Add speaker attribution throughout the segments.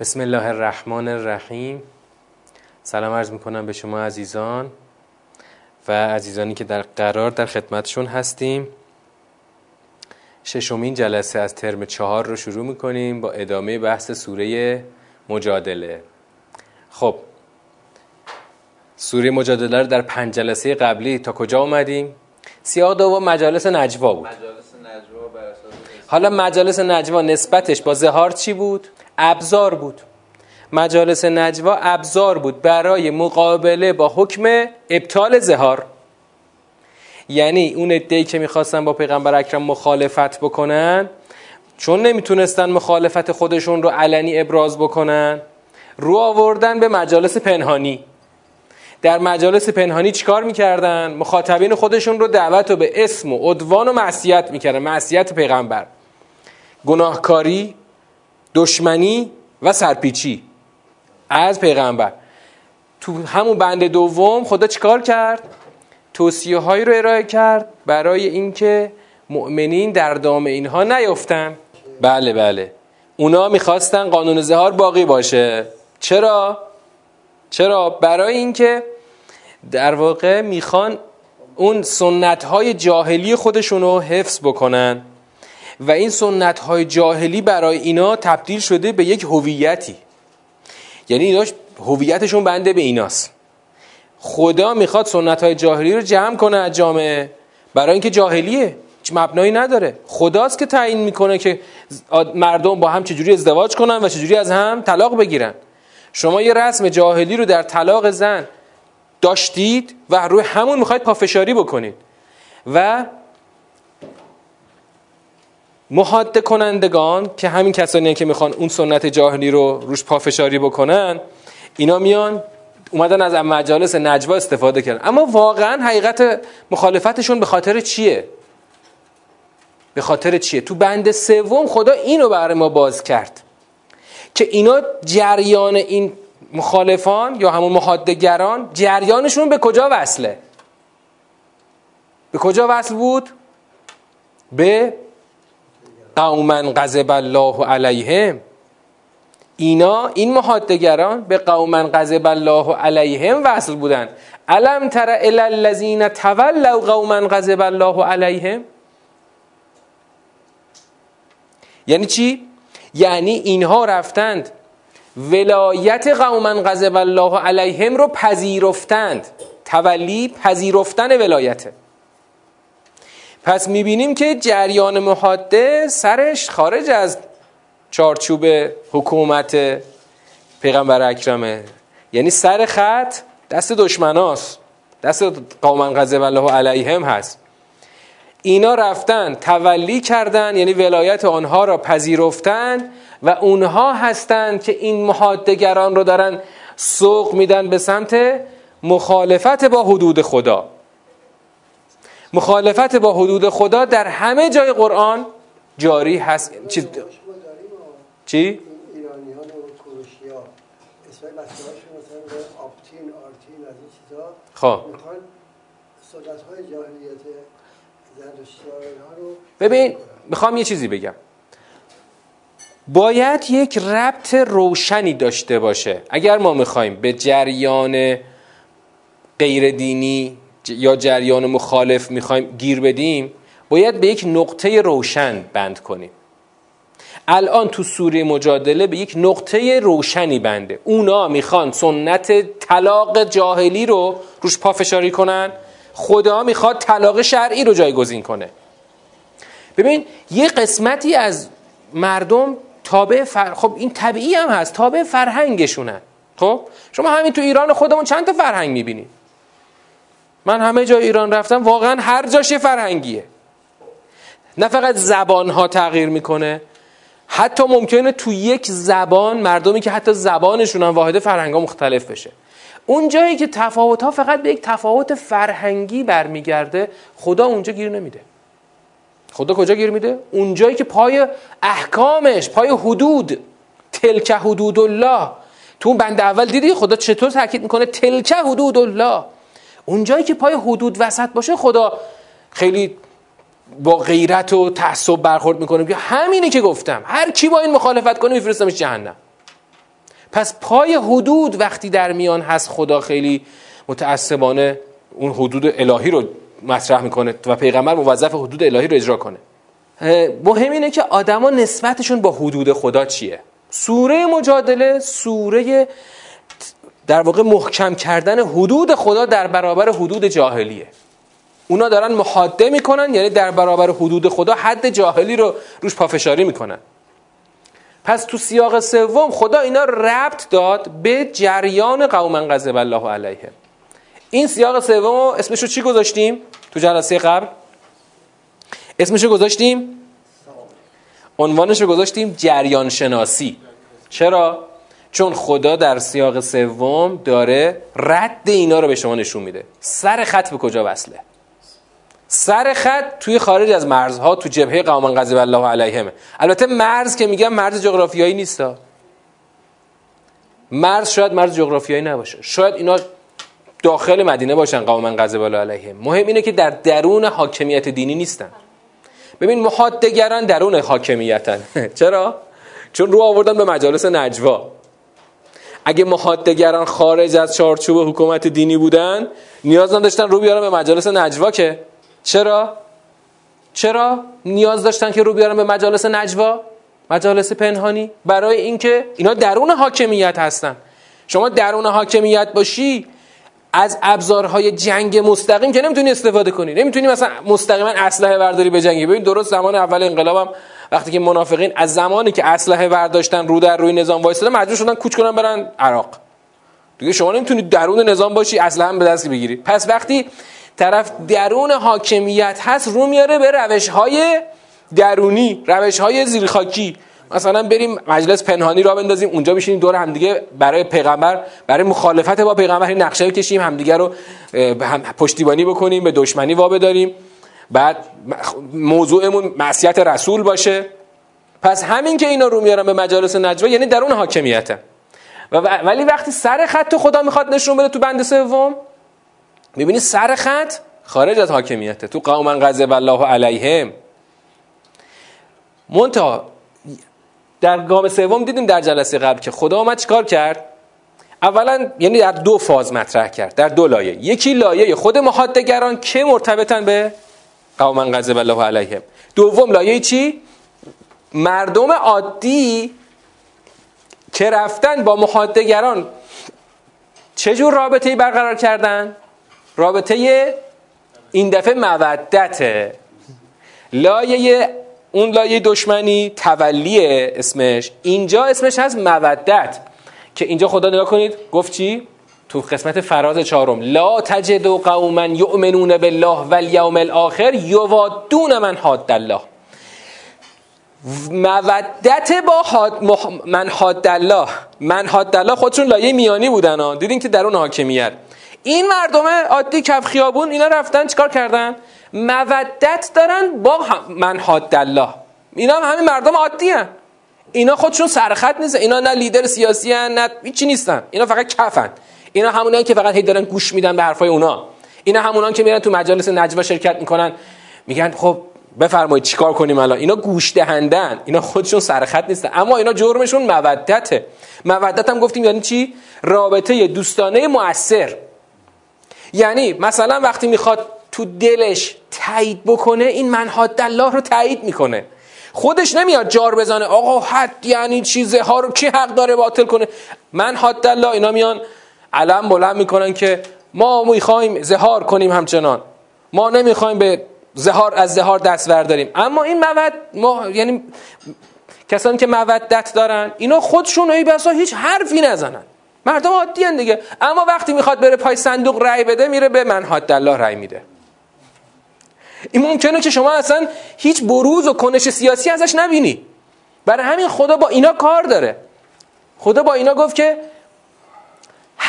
Speaker 1: بسم الله الرحمن الرحیم سلام عرض می‌کنم به شما عزیزان و عزیزانی که در قرار در خدمتشون هستیم ششمین جلسه از ترم چهار رو شروع می‌کنیم با ادامه بحث سوره مجادله خب سوره مجادله رو در پنج جلسه قبلی تا کجا اومدیم؟ سیاه دوم مجالس نجوا بود حالا مجالس نجوا نسبتش با زهار چی بود؟ ابزار بود. مجالس نجوا ابزار بود برای مقابله با حکم ابطال زهار. یعنی اون ادهی که می‌خواستن با پیغمبر اکرم مخالفت بکنن چون نمی‌تونستن مخالفت خودشون رو علنی ابراز بکنن رو آوردن به مجالس پنهانی. در مجالس پنهانی چیکار می‌کردن؟ مخاطبین خودشون رو دعوت و به اسم و عدوان و معصیت می‌کردن معصیت پیغمبر. گناهکاری دشمنی و سرپیچی. از پیغمبر. تو همون بند دوم خدا چیکار کرد؟ توصیه هایی رو ارائه کرد برای اینکه مؤمنین در دام اینها نیفتن بله بله. اونا می‌خواستن قانون زهار باقی باشه. چرا؟ چرا؟ برای اینکه در واقع می‌خوان اون سنت های جاهلی خودشون رو حفظ بکنن. و این سنت های جاهلی برای اینا تبدیل شده به یک هویتی. یعنی اینا هویتشون بنده به ایناست. خدا می‌خواد سنت های جاهلی رو جمع کنه از جامعه. برای اینکه جاهلیه. مبنایی نداره. خداست که تعیین می‌کنه که مردم با هم چجوری ازدواج کنن و چجوری از هم طلاق بگیرن. شما یه رسم جاهلی رو در طلاق زن داشتید و روی همون می‌خواید پافشاری بکنید. و محاده کنندگان که همین کسانی که می‌خوان اون سنت جاهلی رو روش پافشاری بکنن اینا میان اومدن از مجالس نجوا استفاده کردن. اما واقعا حقیقت مخالفتشون به خاطر چیه؟ به خاطر چیه؟ تو بند سوم خدا اینو برای ما باز کرد که اینا جریان این مخالفان یا همون محادگران جریانشون به کجا وصله؟ به کجا وصل بود؟ به قوما غضب الله علیهم. اینا این محادگران به قوما غضب الله علیهم وصل بودن الم تر الی الذین تولوا قوما غضب الله علیهم؟ یعنی چی؟ یعنی اینها رفتند ولایت قوما غضب الله علیهم رو پذیرفتند. تولی پذیرفتن ولایته. پس می‌بینیم که جریان محاده سرش خارج از چارچوب حکومت پیغمبر اکرمه. یعنی سر خط دست دشمناست. دست قوما غضب الله علیهم هست. اینا رفتن تولی کردن یعنی ولایت آنها را پذیرفتن و اونها هستند که این محادگران رو دارن سوق میدن به سمت مخالفت با حدود خدا. مخالفت با حدود خدا در همه جای قرآن جاری هست. چی؟ چی؟ خب. ببین می‌خوام یه چیزی بگم. باید یک ربط روشنی داشته باشه. اگر ما می‌خوایم به جریان غیر دینی یا جریان مخالف می‌خوایم گیر بدیم باید به یک نقطه روشن بند کنیم. الان تو سوره مجادله به یک نقطه روشنی بنده. اونا می‌خوان سنت طلاق جاهلی رو روش پافشاری کنن. خدا می‌خواد طلاق شرعی رو جایگزین کنه. ببین یه قسمتی از مردم تابع فر... خب این طبیعی هم هست تابع فرهنگشونن خب شما همین تو ایران خودمون چند تا فرهنگ می‌بینید من همه جای ایران رفتم واقعا هر جاش فرهنگیه. نه فقط زبان ها تغییر می‌کنه حتی ممکنه تو یک زبان مردمی که حتی زبانشون هم واحد فرهنگ ها مختلف بشه. اون جایی که تفاوت ها فقط به یک تفاوت فرهنگی برمیگرده خدا اونجا گیر نمیده. خدا کجا گیر میده؟ اون جایی که پای احکامش پای حدود تلک حدود الله. تو اون بند اول دیدی خدا چطور تاکید می‌کنه؟ تلک حدود الله. اون جایی که پای حدود وسط باشه خدا خیلی با غیرت و تعصب برخورد می‌کنه. که همینه که گفتم. هر کی با این مخالفت کنه میفرستمش جهنم. پس پای حدود وقتی در میان هست خدا خیلی متعصبانه اون حدود الهی رو مطرح می‌کنه و پیغمبر موظف حدود الهی رو اجرا کنه. مهم اینه که آدما نسبتشون با حدود خدا چیه؟ سوره مجادله سوره در واقع محکم کردن حدود خدا در برابر حدود جاهلیه. اونا دارن محاده می‌کنن یعنی در برابر حدود خدا حد جاهلی رو روش پافشاری می‌کنن. پس تو سیاق سوم خدا اینا ربط داد به جریان قوم غضب الله علیه. این سیاق سوم اسمشو چی گذاشتیم تو جلسه قبل؟ اسمشو گذاشتیم؟ عنوانشو گذاشتیم جریان شناسی چرا؟ چون خدا در سیاق سوم داره رد اینا رو به شما نشون میده. سر خط به کجا وصله؟ سر خط توی خارج از مرزها تو جبهه قوم غضب الله علیهم. البته مرز که میگم مرز جغرافیایی نیستا. مرز شاید مرز جغرافیایی نباشه. شاید اینا داخل مدینه باشن قوم غضب الله علیهم. مهم اینه که در درون حاکمیت دینی نیستن. ببین محادگران درون حاکمیتن. چرا؟ چون رو آوردن به مجالس نجوا. اگه محادگران خارج از چارچوب حکومت دینی بودن نیاز نداشتن رو بیارن به مجالس نجوا که. چرا؟ چرا نیاز داشتن که رو بیارن به مجالس نجوا؟ مجالس پنهانی؟ برای اینکه اینا درون حاکمیت هستن. شما درون حاکمیت باشی از ابزارهای جنگ مستقیم که نمی‌تونی استفاده کنی. نمی‌تونی مثلا مستقیما اسلحه برداری به جنگی. ببین درست زمان اول انقلابم وقتی که منافقین از زمانی که اسلحه برداشتن رو در روی نظام وایسادن مجبور شدن کوچ کنن برن عراق. دیگه شما نمی‌تونید درون نظام باشی اسلحه هم به دست بگیری. پس وقتی طرف درون حاکمیت هست رو میاره به روش های درونی روش های زیرخاکی. مثلا بریم مجلس پنهانی را بندازیم اونجا بشینیم دور همدیگه برای پیغمبر برای مخالفت با پیغمبر نقشه کشیم همدیگه رو پشتیبانی بکنیم به دشمنی وابداریم. بعد موضوعمون معصیت رسول باشه. پس همین که اینا رو میارن به مجالس نجوا یعنی درون حاکمیته. ولی وقتی سر خط خدا می‌خواد نشون بده تو بند سوم می‌بینی سر خط خارج از حاکمیته. تو قوم غضب الله علیهم. منتها در گام سوم دیدیم در جلسه قبل که خدا آمد چیکار کرد؟ اولا یعنی در دو فاز مطرح کرد در دو لایه. یکی لایه خود محادگران که مرتبطن به قوم غضب الله علیهم. دوم لایه چی؟ مردم عادی که رفتن با محادگران چه جور رابطه‌ای برقرار کردن؟ رابطه این دفعه مودته. لایه اون لایه دشمنی تولیه اسمش. اینجا اسمش هست مودت. که اینجا خدا نگاه کنید. گفت چی؟ تو قسمت فراز چهارم. لا تجد قوما یؤمنون بالله والیوم الاخر یوادون من حاد الله. مودت با حاد من حاد الله. من حاد الله خودشون لایه میانی بودن ها. دیدین که در اون حاکمیت. این مردم عادی کف خیابون اینا رفتن چیکار کردن؟ مودت دارن با من حاد الله. اینا هم همین مردم عادی هن. اینا خودشون سرخط نیستن. اینا نه لیدر سیاسی هن نه هیچی نیستن. اینا فقط کفن. اینا همونایی که فقط هی دارن گوش میدن به حرفای اونا. اینا همونان که میرن تو مجالس نجوا شرکت می‌کنن میگن خب بفرمایید چیکار کنیم الان؟ اینا گوش دهندن. اینا خودشون سرخط نیستن. اما اینا جرمشون مودته مودت هم گفتیم یعنی چی؟ رابطه دوستانه مؤثر. یعنی مثلا وقتی می‌خواد تو دلش تایید بکنه این منحاد الله رو تایید می‌کنه. خودش نمیاد جار بزنه. آقا حد یعنی چیزه؟ ها رو کی حق داره باطل کنه؟ من حد الله اینا میان علم بلند می‌کنن که ما می‌خوایم زهار کنیم همچنان. ما نمی‌خوایم به زهار از زهار دست برداریم. اما این مود ما یعنی کسانی که مودت دارن اینا خودشون ای بسا هیچ حرفی نزنن. مردم عادی دیگه. اما وقتی می‌خواد بره پای صندوق رأی بده میره به من الله رأی میده. این ممکنه که شما اصلا هیچ بروز و کنش سیاسی ازش نبینی. برای همین خدا با اینا کار داره. خدا با اینا گفت که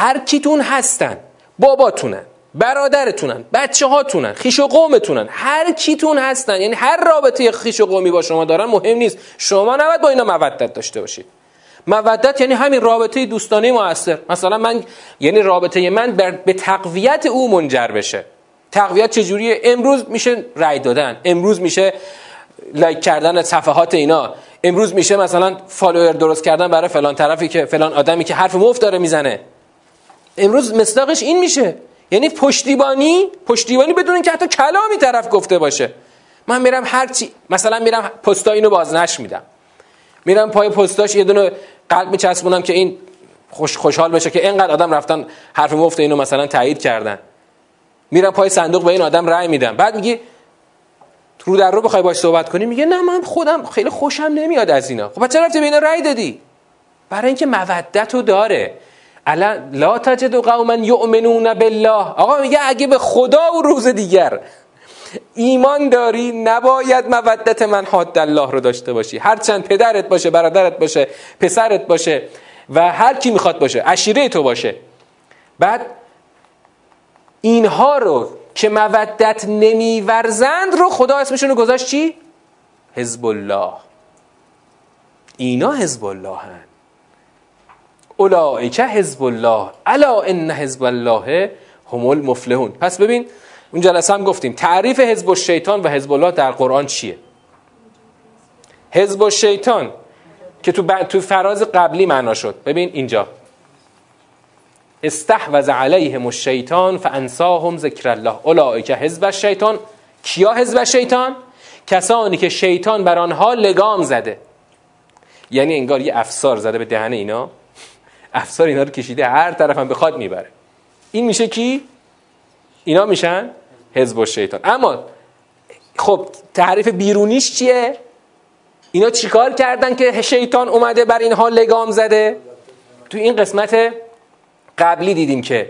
Speaker 1: هر کیتون هستن باباتونن برادرتونن بچه هاتونن خویش و قومتونن هر کیتون هستن. یعنی هر رابطه خویش و قومی با شما دارن مهم نیست. شما نباید با اینا مودت داشته باشید. مودت یعنی همین رابطه دوستانه موثر. مثلا من یعنی رابطه من به تقویت او منجر بشه. تقویت چجوریه؟ امروز میشه رای دادن. امروز میشه like کردن صفحات اینا. امروز میشه مثلا follower درست کردن برای فلان طرفی که فلان آدمی که حرف مفت داره می‌زنه. امروز مصداقش این میشه. یعنی پشتیبانی پشتیبانی بدون اینکه حتی کلامی طرف گفته باشه. من میرم هر چی مثلا میرم پستا اینو بازنش میدم. میرم پای پستاش یه دونه قلب میچسبونم که این خوش خوشحال بشه که اینقدر آدم رفتن حرف مفت اینو مثلا تایید کردن. میرم پای صندوق به این آدم رأی میدم. بعد میگی رو در رو بخوای باش صحبت کنی؟ میگه نه من خودم خیلی خوشم نمیاد از اینا. خب چرا رفتی به اینا رأی دادی؟ برای اینکه مودت رو داره. الا لا تجد قوما یؤمنون بالله. آقا میگه اگه به خدا و روز دیگر ایمان داری نباید مودت من حد الله رو داشته باشی. هرچند پدرت باشه برادرت باشه پسرت باشه و هر کی می‌خواد باشه عشیره تو باشه. بعد اینها رو که مودت نمیورزند رو خدا اسمشون رو گذاشت چی؟ حزب الله. اینا حزب الله هن. اولئک حزب الله الا ان حزب الله هم المفلحون. پس ببین اون جلسه هم گفتیم تعریف حزب الشیطان و حزب الله در قرآن چیه؟ حزب الشیطان که تو, تو فراز قبلی معنا شد. ببین اینجا. استحوذ علیهم الشیطان فانساهم ذکر الله. اولئک حزب الشیطان. کیا حزب الشیطان؟ کسانی که شیطان بر آنها لگام زده. یعنی انگار یه افسار زده به دهن اینا. افسار اینا رو کشیده هر طرف هم بخواد می‌بره. این میشه کی؟ اینا میشن حزب الشیطان. اما خب تعریف بیرونیش چیه؟ اینا چیکار کردن که شیطان اومده بر اینها لگام زده؟ تو این قسمت قبلی دیدیم که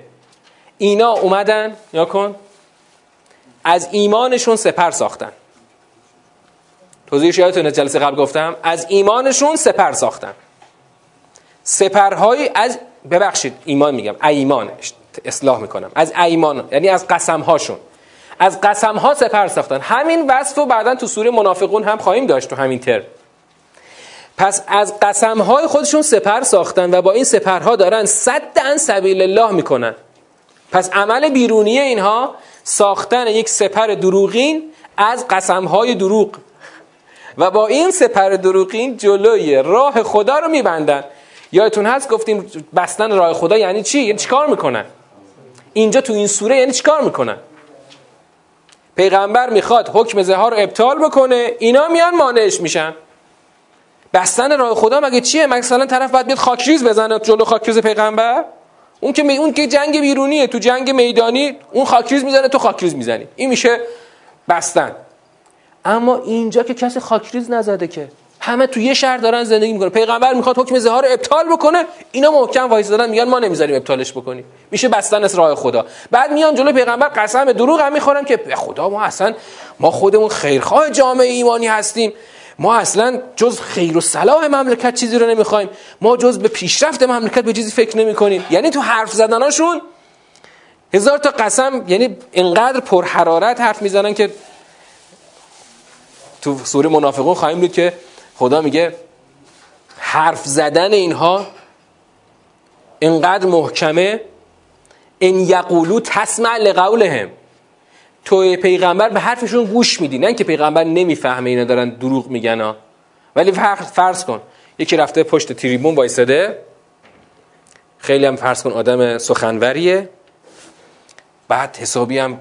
Speaker 1: اینا اومدن یا کن از ایمانشون سپر ساختن. توضیحش یادتونه جلسه قبل گفتم از ایمانشون سپر ساختن. سپرهای از ببخشید ایمان میگم ایمان اصلاح می‌کنم. از ایمان یعنی از قسم هاشون از قسم ها سپر ساختن. همین وصف رو بعدا تو سوره منافقون هم خواهیم داشت تو همین تر پس از قسم های خودشون سپر ساختن و با این سپرها دارن صد ان سبیل الله می‌کنن. پس عمل بیرونی اینها ساختن یک سپر دروغین از قسم های دروغ. و با این سپر دروغین جلوی راه خدا رو میبندن. یادتون هست گفتیم بستن راه خدا یعنی چی؟ یعنی چیکار می‌کنن؟ اینجا تو این سوره یعنی چیکار می‌کنن؟ پیغمبر می‌خواد حکم زهار رو ابطال بکنه اینا میان مانعش میشن بستن راه خدا مگه چیه مثلا طرف باید بیاد خاکریز بزنه جلو خاکریز پیغمبر اون که اون که جنگ بیرونیه تو جنگ میدانی اون خاکریز می‌زنه تو خاکریز می‌زنی این میشه بستن اما اینجا که کسی خاکریز نزده که همه تو یه شهر دارن زندگی می‌کنه پیغمبر می‌خواد حکم زهار ابطال بکنه اینا محکم وایسادن میگن ما نمی‌ذاریم ابطالش بکنیم. میشه بستن از راه خدا. بعد میان جلو پیغمبر قسم دروغ هم می‌خورن که به خدا ما اصلا ما خودمون خیرخواه جامعه ایمانی هستیم. ما اصلا جز خیر و صلاح مملکت چیزی رو نمی‌خوایم. ما جز به پیشرفت مملکت به چیزی فکر نمی کنیم یعنی تو حرف زدناشون هزار تا قسم یعنی انقدر پر حرارت حرف می‌زنن که تو سوره منافقون خواهیم دید که خدا میگه حرف زدن اینها انقدر محکمه ان یقولو تسمع لقولهم. تو پیغمبر به حرفشون گوش میدی. نه که پیغمبر نمی‌فهمه اینا دارن دروغ میگن ها. ولی فرض کن یکی رفته پشت تریبون وایساده. خیلی هم فرض کن آدم سخنوریه. بعد حسابی هم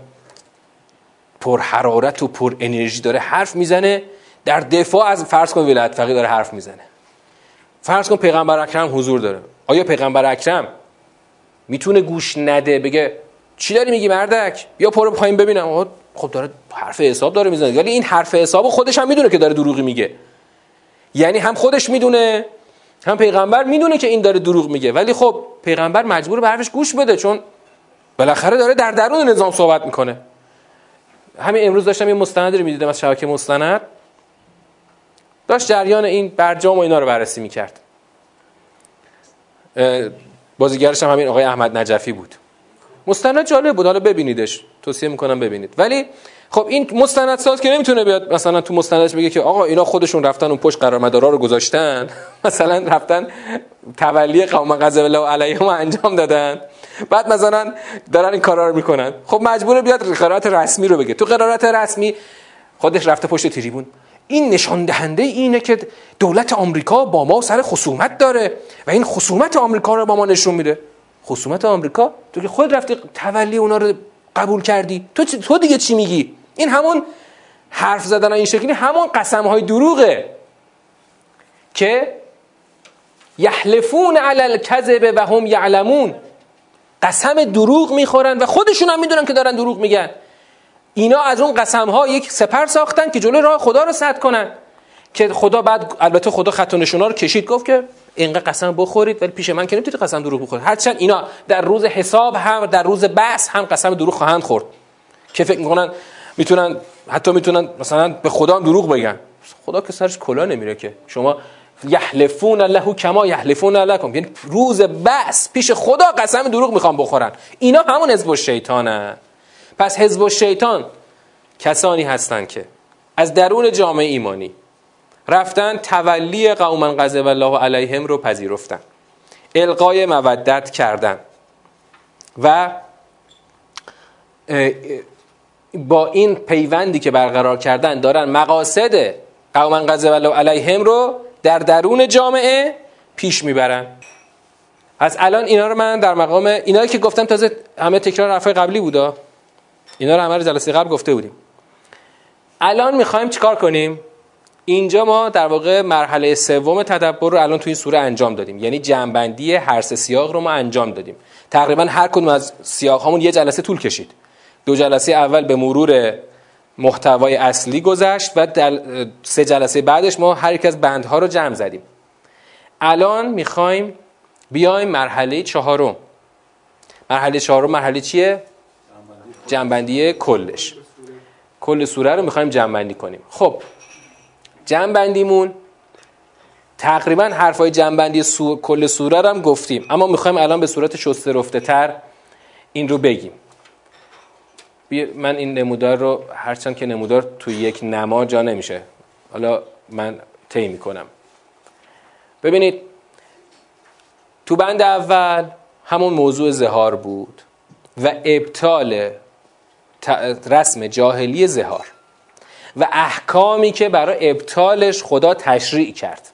Speaker 1: پر حرارت و پر انرژی داره حرف می‌زنه. در دفاع از فرض کن ولایت فقیه داره حرف می‌زنه. فرض کن پیغمبر اکرم حضور داره. آیا پیغمبر اکرم می‌تونه گوش نده بگه چی داری میگی مردک؟ بیا پرو پایین ببینم. خب داره حرف حساب داره می‌زنه. ولی این حرف حساب خودش هم می‌دونه که داره دروغی میگه. یعنی هم خودش می‌دونه هم پیغمبر می‌دونه که این داره دروغ میگه. ولی خب پیغمبر مجبور به حرفش گوش بده چون بالاخره داره در درون نظام صحبت می‌کنه. همین امروز داشتم یه مستند رو می‌دیدم از شبکه مستند. داشت جریان این برجام و اینا رو بررسی می‌کرد. بازیگرش هم همین آقای احمد نجفی بود. مستند جالب بود. حالا ببینیدش. توصیه می‌کنم ببینید. ولی خب این مستند ساز که نمی‌تونه بیاد مثلا تو مستندش بگه که آقا اینا خودشون رفتن اون پشت قرارمدارا رو گذاشتن. مثلا رفتن تولی قوم غضب الله علیهم انجام دادن. بعد مثلا دارن این کارا رو می‌کنن. خب مجبوره بیاد قرارات رسمی رو بگه. تو قرارات رسمی خودش رفته پشت تریبون. این نشان دهنده اینه که دولت آمریکا با ما سر خصومت داره و این خصومت آمریکا رو با ما نشون میده. خصومت آمریکا؟ تو که خود رفتی تولی اونا رو قبول کردی. تو تو دیگه چی میگی؟ این همون حرف زدن این شکلی همون قسم های دروغه که یحلفون علی الکذب و هم یعلمون. قسم دروغ می‌خورن و خودشون هم می‌دونن که دارن دروغ میگن. اینا از اون قسم ها یک سپر ساختن که جلوی راه خدا رو سد کنن. که خدا بعد البته خدا خط و نشونا رو کشید گفت که اینقدر قسم بخورید ولی پیش من که نمی‌تونید قسم دروغ بخورید. هرچند اینا در روز حساب هم در روز بحث هم قسم دروغ خواهند خورد. که فکر می‌کنن می‌تونن حتی می‌تونن مثلا به خدا هم دروغ بگن. خدا که سرش کلا نمیره که. شما یحلفون له کما یحلفون لکم. یعنی روز بس پیش خدا قسم دروغ می‌خوام بخورن. اینا همون حزب الشیطانه پس حزب الشیطان کسانی هستند که از درون جامعه ایمانی رفتن تولی قوما غضب الله علیهم رو پذیرفتن القای مودت کردن و با این پیوندی که برقرار کردن دارن مقاصد قوما غضب الله علیهم رو در درون جامعه پیش می‌برن. از الان اینا رو من در مقام اینا که گفتم تازه همه تکرار رفع قبلی بودا. اینا رو همه رو جلسه قبل گفته بودیم. الان می‌خوایم چیکار کنیم؟ اینجا ما در واقع مرحله سوم تدبر رو الان تو این سوره انجام دادیم. یعنی جنبندی هر سه سیاق رو ما انجام دادیم. تقریبا هر کدوم از سیاق هامون یه جلسه طول کشید. دو جلسه اول به مرور محتوای اصلی گذشت و سه جلسه بعدش ما هر یک از بندها رو جمع زدیم. الان می‌خوایم بیایم مرحله چهارم. مرحله چهارم مرحله چیه؟ جنبندی کلش. کل سوره رو می‌خوایم جنبندی کنیم. خب جنبندیمون تقریبا حرفای جنبندی سو... کل سوره رو هم گفتیم. اما می‌خوایم الان به صورت شسته رفته تر این رو بگیم. من این نمودار رو هرچند که نمودار تو یک نما جا نمیشه. حالا من طی می‌کنم. ببینید تو بند اول همون موضوع زهار بود و ابطال رسم جاهلی زهار و احکامی که برای ابطالش خدا تشریع کرد.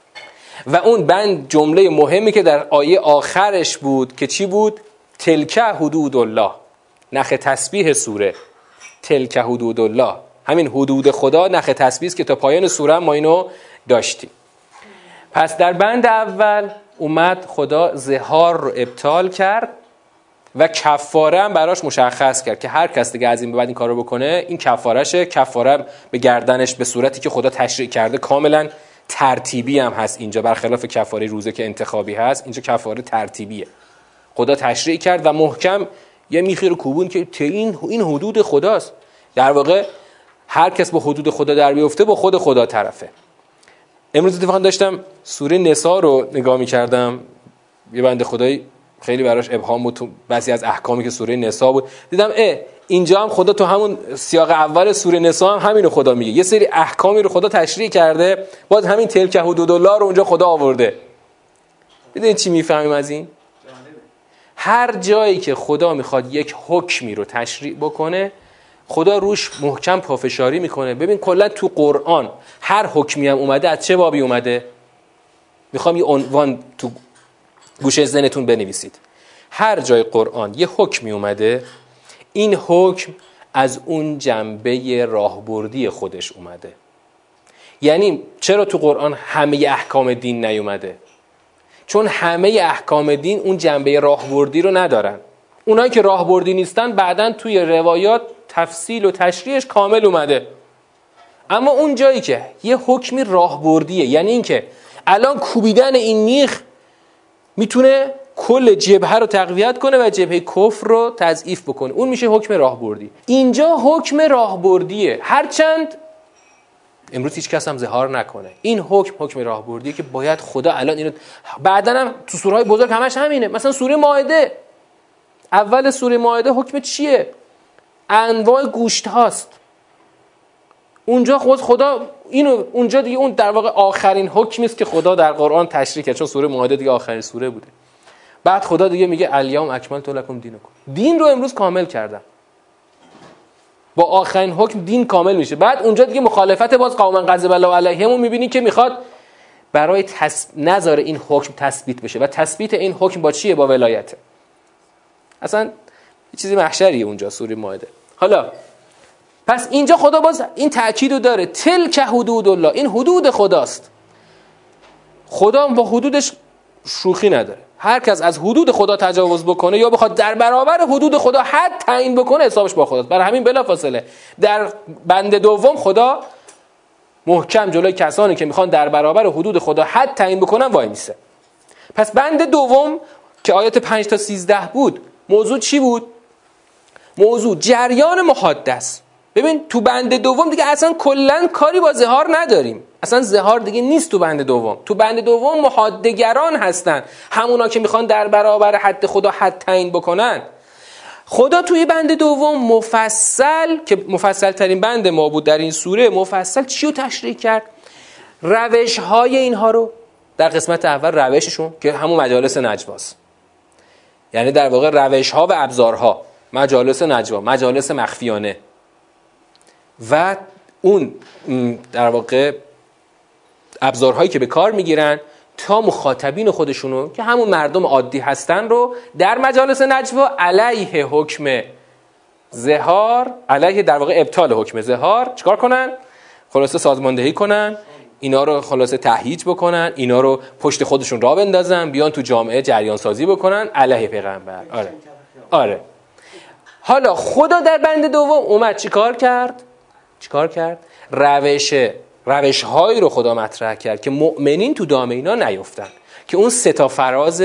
Speaker 1: و اون بند جمله مهمی که در آیه آخرش بود که چی بود؟ تلکه حدود الله. نخ تسبیح سوره. تلک حدود الله. همین حدود خدا نخ تسبیح که تا پایان سوره ما اینو داشتیم. پس در بند اول اومد خدا زهار رو ابطال کرد. و کفاره هم براش مشخص کرد که هر کس دیگه از این به بعد این کارو بکنه این کفارشه کفاره به گردنش به صورتی که خدا تشریع کرده کاملا ترتیبی هم هست اینجا. برخلاف کفاره روزه که انتخابی هست اینجا کفاره ترتیبیه. خدا تشریع کرد و محکم یه میخی رو کوبون که این این حدود خداست. در واقع هر کس با حدود خدا در بیفته با خود خدا طرفه. امروز اتفاقا داشتم سوره نسا رو نگاه می‌کردم. یه بنده خدایی خیلی براش ابهام بود تو بعضی از احکامی که سوره نسا بود. دیدم اه اینجا هم خدا تو همون سیاق اول سوره نسا هم همین خدا میگه. یه سری احکامی رو خدا تشریع کرده باز همین تلک حدود الله رو اونجا خدا آورده. ببینید چی می‌فهمیم از این؟ هر جایی که خدا می‌خواد یک حکمی رو تشریع بکنه خدا روش محکم پافشاری می‌کنه. ببین کلا تو قرآن هر حکمی هم اومده از چه بابی اومده؟ می‌خوام یه عنوان تو گوشه زنتون بنویسید. هر جای قرآن یه حکمی اومده این حکم از اون جنبه راهبردی خودش اومده. یعنی چرا تو قرآن همه احکام دین نیومده؟ چون همه احکام دین اون جنبه راهبردی رو ندارن. اونایی که راهبردی نیستن بعدا توی روایات تفصیل و تشریحش کامل اومده. اما اون جایی که یه حکمی راهبردیه یعنی اینکه الان کوبیدن این میخ می‌تونه کل جبهه رو تقویت کنه و جبهه کفر رو تضعیف بکنه. اون میشه حکم راهبردی. اینجا حکم راهبردیه. هرچند امروز هیچ کس هم زهار نکنه. این حکم حکم راهبردیه که باید خدا الان اینو بعدا هم تو سوره های بزرگ همش همینه. مثلا سوره مائده. اول سوره مائده حکم چیه؟ انواع گوشت هاست. اونجا خود خدا اینو اونجا دیگه اون در واقع آخرین حکمی است که خدا در قرآن تشریح کرد. چون سوره مائده دیگه آخرین سوره بوده. بعد خدا دیگه میگه الیام اکمل تو لکم دینکم. دین رو امروز کامل کردم. با آخرین حکم دین کامل میشه. بعد اونجا دیگه مخالفت باز قوما غضب الله علیهم می‌بینی که می‌خواد برای تس... نظر این حکم تثبیت بشه. و تثبیت این حکم با چیه؟ با ولایته. اصلا چیزی محشریه اونجا سوره مائده حالا پس اینجا خدا باز این تاکید رو داره. تلک حدود الله. این حدود خداست. خدا با حدودش شوخی نداره. هر کس از حدود خدا تجاوز بکنه یا بخواد در برابر حدود خدا حد تعیین بکنه حسابش با خداست. برای همین بلا فاصله در بند دوم خدا محکم جلوی کسانی که می‌خوان در برابر حدود خدا حد تعیین بکنن وای میسه. پس بند دوم که آیات 5 تا 13 بود موضوع چی بود؟ موضوع جریان محادث. ببین تو بند دوم دیگه اصلا کلا کاری با زهار نداریم. اصلا زهار دیگه نیست تو بند دوم. تو بند دوم محادگران هستن. همونا که می‌خوان در برابر حد خدا حد تعیین بکنن. خدا توی بند دوم مفصل که مفصل ترین بند ما بود در این سوره مفصل چی رو تشریح کرد؟ روش های اینها رو در قسمت اول روششون که همون مجالس نجواست. یعنی در واقع روش ها و ابزارها. مجالس نجوا مجالس مخفیانه. و اون در واقع ابزارهایی که به کار می‌گیرن تا مخاطبین خودشونو که همون مردم عادی هستن رو در مجالس نجوا علیه حکم زهار علیه در واقع ابطال حکم زهار چیکار کنن؟ خلاصه سازماندهی کنن اینا رو خلاصه تهییج بکنن اینا رو پشت خودشون را بندازن بیان تو جامعه جریان سازی بکنن علیه پیغمبر. آره. آره. حالا خدا در بند دوم اومد چیکار کرد؟ چیکار کرد؟ روش روش هایی رو خدا مطرح کرد که مؤمنین تو دام اینا نیفتن. که اون سه تا فراز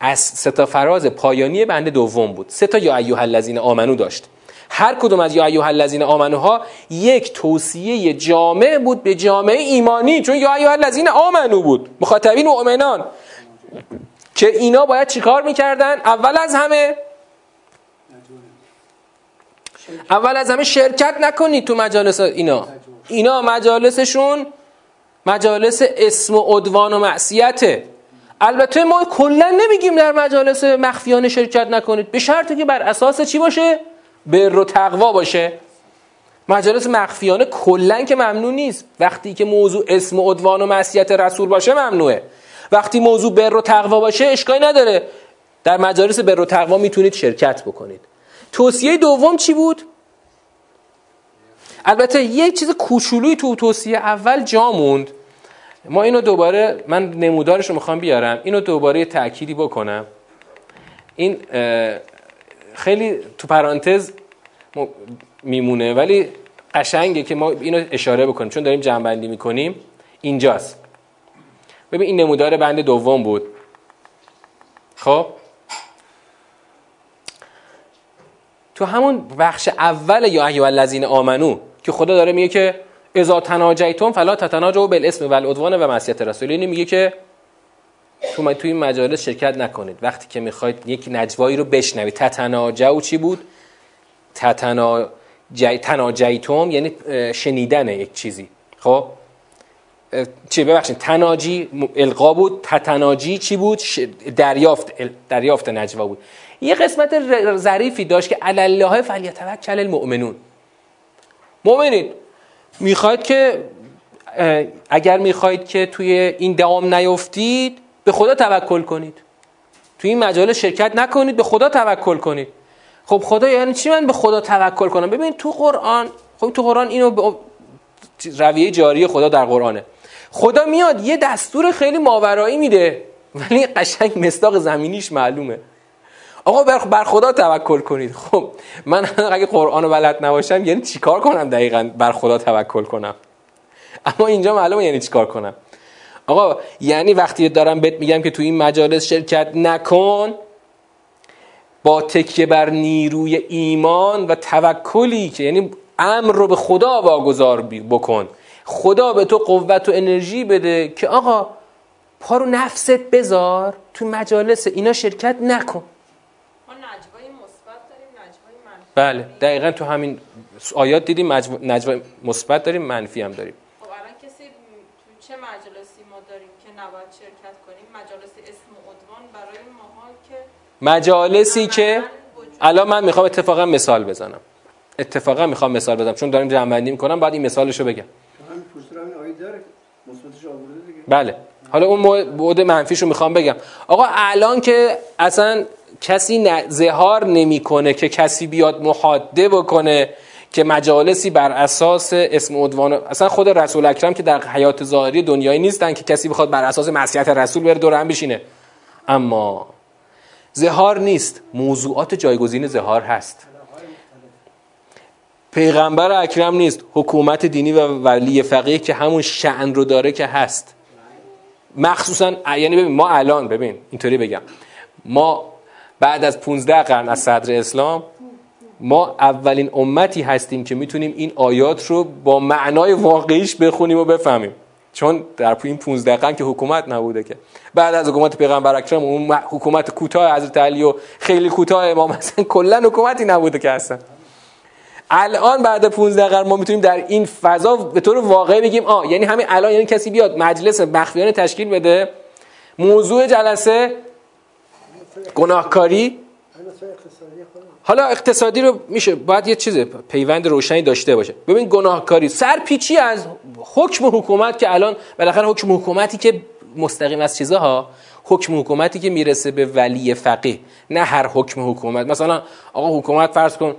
Speaker 1: از سه تا فراز پایانی بند دوم بود. سه تا یا ایها الذین آمنو داشت. هر کدوم از یا ایها الذین آمنوها یک توصیه جامع بود به جامعه ایمانی چون یا ایها الذین آمنو بود مخاطبین مؤمنان. که اینا باید چیکار می‌کردن؟ اول از همه اول از همه شرکت نکنید تو مجالس اینا. اینا مجالسشون مجالس اسم و عدوان و معصیته. البته ما کلا نمیگیم در مجالس مخفیانه شرکت نکنید. به شرطی که بر اساس چی باشه؟ بر و تقوا باشه. مجالس مخفیانه کلا که ممنوع نیست. وقتی که موضوع اسم و عدوان و معصیت رسول باشه ممنوعه. وقتی موضوع بر و تقوا باشه اشکالی نداره. در مجالس بر و تقوا می‌تونید شرکت بکنید. توصیه دوم چی بود؟ البته یه چیز کوچولوی تو توصیه اول جا موند. ما اینو دوباره من نمودارش رو می‌خوام بیارم. اینو دوباره تأکیدی بکنم. این خیلی تو پرانتز میمونه ولی قشنگه که ما اینو اشاره بکنیم. چون داریم جنبندی می‌کنیم. اینجاست. ببین این نمودار بند دوم بود. خب؟ تو همون بخش اول یا ایها الذین آمنو که خدا داره میگه که اذا تناجیتم فلا تتناجوا بالاسم والعدوان و معصیت رسول. یعنی میگه که تو توی این مجالس شرکت نکنید. وقتی که می‌خواید یک نجوایی رو بشنوید. تتناجو چی بود؟ تتناجیتم یعنی شنیدن یک چیزی. خب؟ چی؟ ببخشید. تناجی القا بود. تتناجی چی بود؟ دریافت دریافت نجوا بود. یه قسمت ظریفی داشت که علی الله فلیتوکل المؤمنون. مؤمنین می‌خواید که اگر می‌خواید که توی این دوام نیفتید به خدا توکل کنید. توی این مجال شرکت نکنید به خدا توکل کنید. خب خدا یعنی چی من به خدا توکل کنم؟ ببین تو قرآن خب تو قرآن اینو رویه جاری خدا در قرآنه. خدا میاد یه دستور خیلی ماورایی میده ولی قشنگ مصداق زمینیش معلومه. آقا بر خدا توکل کنید. خب من اگه قرآن رو بلد نباشم یعنی چیکار کنم دقیقا بر خدا توکل کنم؟ اما اینجا معلومه یعنی چیکار کنم. آقا یعنی وقتی دارم بهت میگم که تو این مجالس شرکت نکن با تکیه بر نیروی ایمان و توکلی که یعنی امر رو به خدا واگذار بکن. خدا به تو قوت و انرژی بده که آقا پارو نفست بذار تو مجالس اینا شرکت نکن. بله دقیقا تو همین آیات دیدیم نجوا مثبت داریم منفی هم داریم.
Speaker 2: خب الان کسی تو چه مجلسی ما داریم که نباید شرکت کنیم؟ مجالس اسم و عنوان برای ماها که
Speaker 1: مجالسی که الان من می‌خوام اتفاقا مثال بزنم. اتفاقا می‌خوام مثال بدم چون داریم جمع می‌کنم بعد این مثالش رو بگم بله. حالا اون بعد منفیش رو می‌خوام بگم. آقا الان که اصلا کسی زهار نمی‌کنه که کسی بیاد محاده بکنه که مجالسی بر اساس اسم عنوان اصلا خود رسول اکرم که در حیات ظاهری دنیایی نیستن که کسی بخواد بر اساس معصیت رسول بره دور هم بشینه. اما زهار نیست. موضوعات جایگزین زهار هست. پیغمبر اکرم نیست. حکومت دینی و ولی فقیه که همون شعن رو داره که هست. مخصوصا یعنی ببین ما الان ببین اینطوری بگم. ما بعد از 15 قرن از صدر اسلام ما اولین امتی هستیم که می‌تونیم این آیات رو با معنای واقعیش بخونیم و بفهمیم. چون در این 15 قرن که حکومت نبوده که. بعد از حکومت پیغمبر اکرم اون حکومت کوتاه حضرت علی و خیلی کوتاه امام حسن کلا حکومتی نبوده که هستن. الان بعد 15 قرن ما می‌تونیم در این فضا به طور واقعی بگیم آ یعنی همین الان یعنی کسی بیاد مجلس مخفیانه تشکیل بده موضوع جلسه گناهکاری؟ حالا اقتصادی رو میشه باید یه چیز پیوند روشنی داشته باشه. ببین گناهکاری سرپیچی از حکم حکومت که الان بالاخره حکم حکومتی که مستقیم از چیزها حکم حکومتی که می‌رسه به ولی فقیه نه هر حکم حکومت. مثلا آقا حکومت فرض کن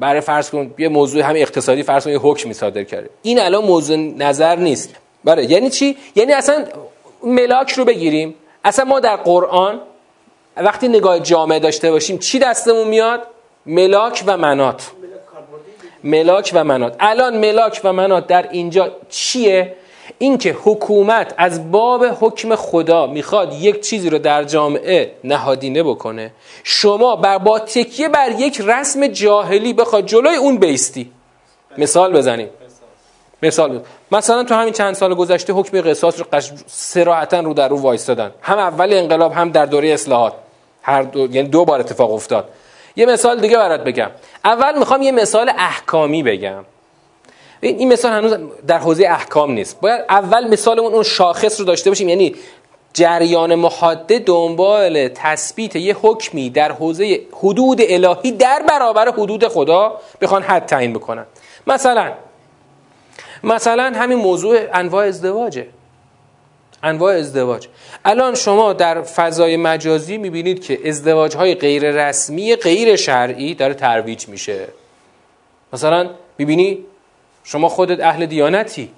Speaker 1: برای فرض کن یه موضوع همین اقتصادی فرض کن یه حکمی صادر کرده. این الان موضوع نظر نیست. برای یعنی چی؟ یعنی اصلا ملاک رو بگیریم. اصلا ما در قرآن وقتی نگاه جامعه داشته باشیم چی دستمون میاد؟ ملاک و منات. ملاک و منات. الان ملاک و منات در اینجا چیه؟ اینکه حکومت از باب حکم خدا می‌خواد یک چیزی رو در جامعه نهادینه بکنه. شما بر با تکیه بر یک رسم جاهلی بخواد جلوی اون بیستی. مثال بزنیم. مثال بزنیم. مثلا تو همین چند سال گذشته حکم قصاص رو. سراحتا رو در رو وایستادن. هم اول انقلاب هم در دوره اصلاحات. هر دو... یعنی دو بار اتفاق افتاد. یه مثال دیگه برات بگم. اول می‌خوام یه مثال احکامی بگم. این مثال هنوز در حوزه احکام نیست. باید اول مثال اون شاخص رو داشته باشیم. یعنی جریان محاده دنبال تثبیت یه حکمی در حوزه حدود الهی در برابر حدود خدا بخوان حد تعیین بکنن. مثلا مثلا همین موضوع انواع ازدواجه. انواع ازدواج. الان شما در فضای مجازی می‌بینید که ازدواج های غیر رسمی غیر شرعی داره ترویج میشه. مثلا می‌بینی شما خودت اهل دیانتی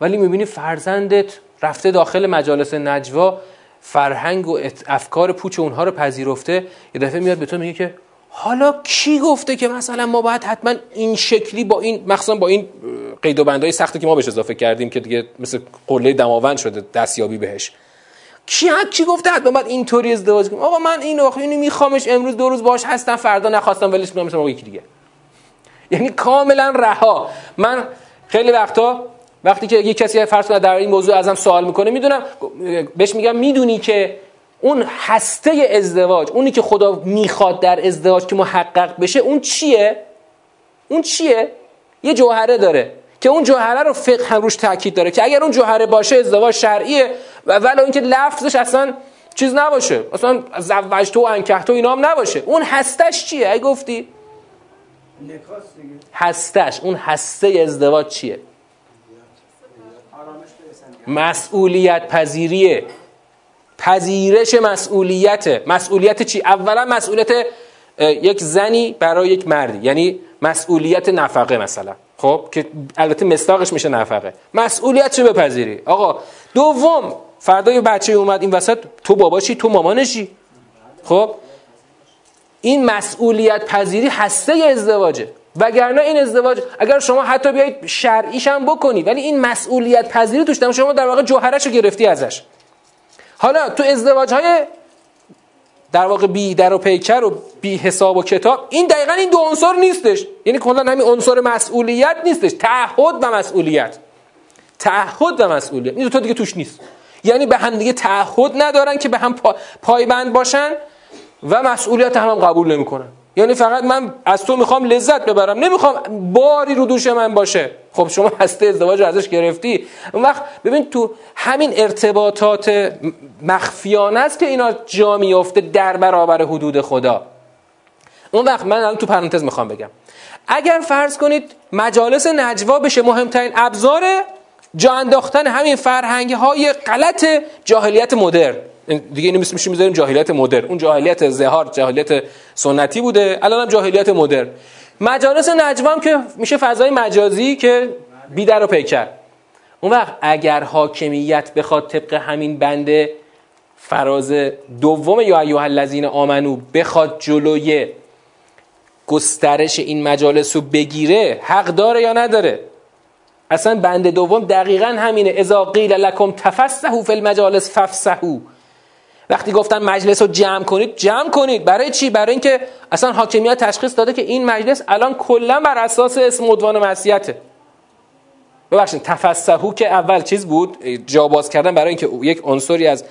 Speaker 1: ولی می‌بینی فرزندت رفته داخل مجالس نجوا فرهنگ و افکار پوچ اونها رو پذیرفته یه دفعه میاد به تو میگه که حالا کی گفته که مثلا ما باید حتما این شکلی با این مخصوصا با این قید و بندهای سختی که ما بهش اضافه کردیم که دیگه مثل قله دماوند شده دستیابی بهش. کی کی گفته حتما باید اینطوری ازدواج کنیم. آقا من این آخه اینو میخوامش امروز دو روز باش هستم فردا نخواستم ولش کنم مثلا یکی دیگه. یعنی کاملا رها. من خیلی وقتا وقتی که یک کسی فرض کنه در این موضوع ازم سوال می‌کنه می‌دونم بهش میگم می‌دونی که اون هسته ازدواج اونی که خدا می‌خواد در ازدواج که محقق بشه اون چیه؟ اون چیه؟ یه جوهره داره که اون جوهره رو فقه هم روش تاکید داره که اگر اون جوهره باشه ازدواج شرعیه و ولی اینکه لفظش اصلا چیز نباشه. اصلا زوجتو و انکحتو اینا هم نباشه. اون هستش چیه؟ ای گفتی؟ هستش. اون هسته ازدواج چیه؟ مسئولیت پذیریه پذیرش مسئولیت. مسئولیت چی؟ اولا مسئولیت یک زنی برای یک مردی. یعنی مسئولیت نفقه مثلا. خب؟ که البته مستاقش میشه نفقه. مسئولیت چه بپذیری. آقا دوم فردا یه بچه اومد این وسط تو باباشی تو مامانشی. خب؟ این مسئولیت پذیری هسته ازدواجه. وگرنه این ازدواج اگر شما حتی بیایید شرعیش هم بکنی ولی این مسئولیت پذیری توش شما در واقع جوهرش رو گرفتی ازش. حالا تو ازدواج های در واقع بی در و پیکر و بی حساب و کتاب این دقیقا این دو عنصر نیستش. یعنی کلا همین عنصر مسئولیت نیستش. تعهد و مسئولیت. تعهد و مسئولیت. این دو تا دیگه توش نیست. یعنی به هم دیگه تعهد ندارن که به هم پایبند باشن و مسئولیت هم, هم قبول نمی‌کنن. یعنی فقط من از تو می‌خوام لذت ببرم. نمی‌خوام باری رو دوش من باشه. خب شما هسته ازدواج رو ازش گرفتی. اون وقت ببین تو همین ارتباطات مخفیانه است که اینا جا میفته در برابر حدود خدا. اون وقت من الان تو پرانتز می‌خوام بگم. اگر فرض کنید مجالس نجوا بشه مهمترین ابزار جا انداختن همین فرهنگ های غلط جاهلیت مدرن. دیگه اینو میشه می‌ذاریم جاهلیت مدرن. اون جاهلیت زهار جاهلیت سنتی بوده. الان هم جاهلیت مدرن. مجالس نجوا هم که میشه فضای مجازی که بیدر و پیکر اون وقت اگر حاکمیت بخواد طبق همین بنده فراز دوم یا ایها الذین آمنو بخواد جلوی گسترش این مجالس رو بگیره حق داره یا نداره؟ اصلا بند دوم دقیقا همینه. اذا قیل لکم تفسحوا فی المجالس ففسحوا وقتی گفتن مجلس رو جمع کنید جمع کنید. برای چی؟ برای اینکه اصلا حاکمیت تشخیص داده که این مجلس الان کلا بر اساس اسم عنوان معصیته. ببخشید تفسحو که اول چیز بود؟ جا باز کردن برای اینکه یک عنصری از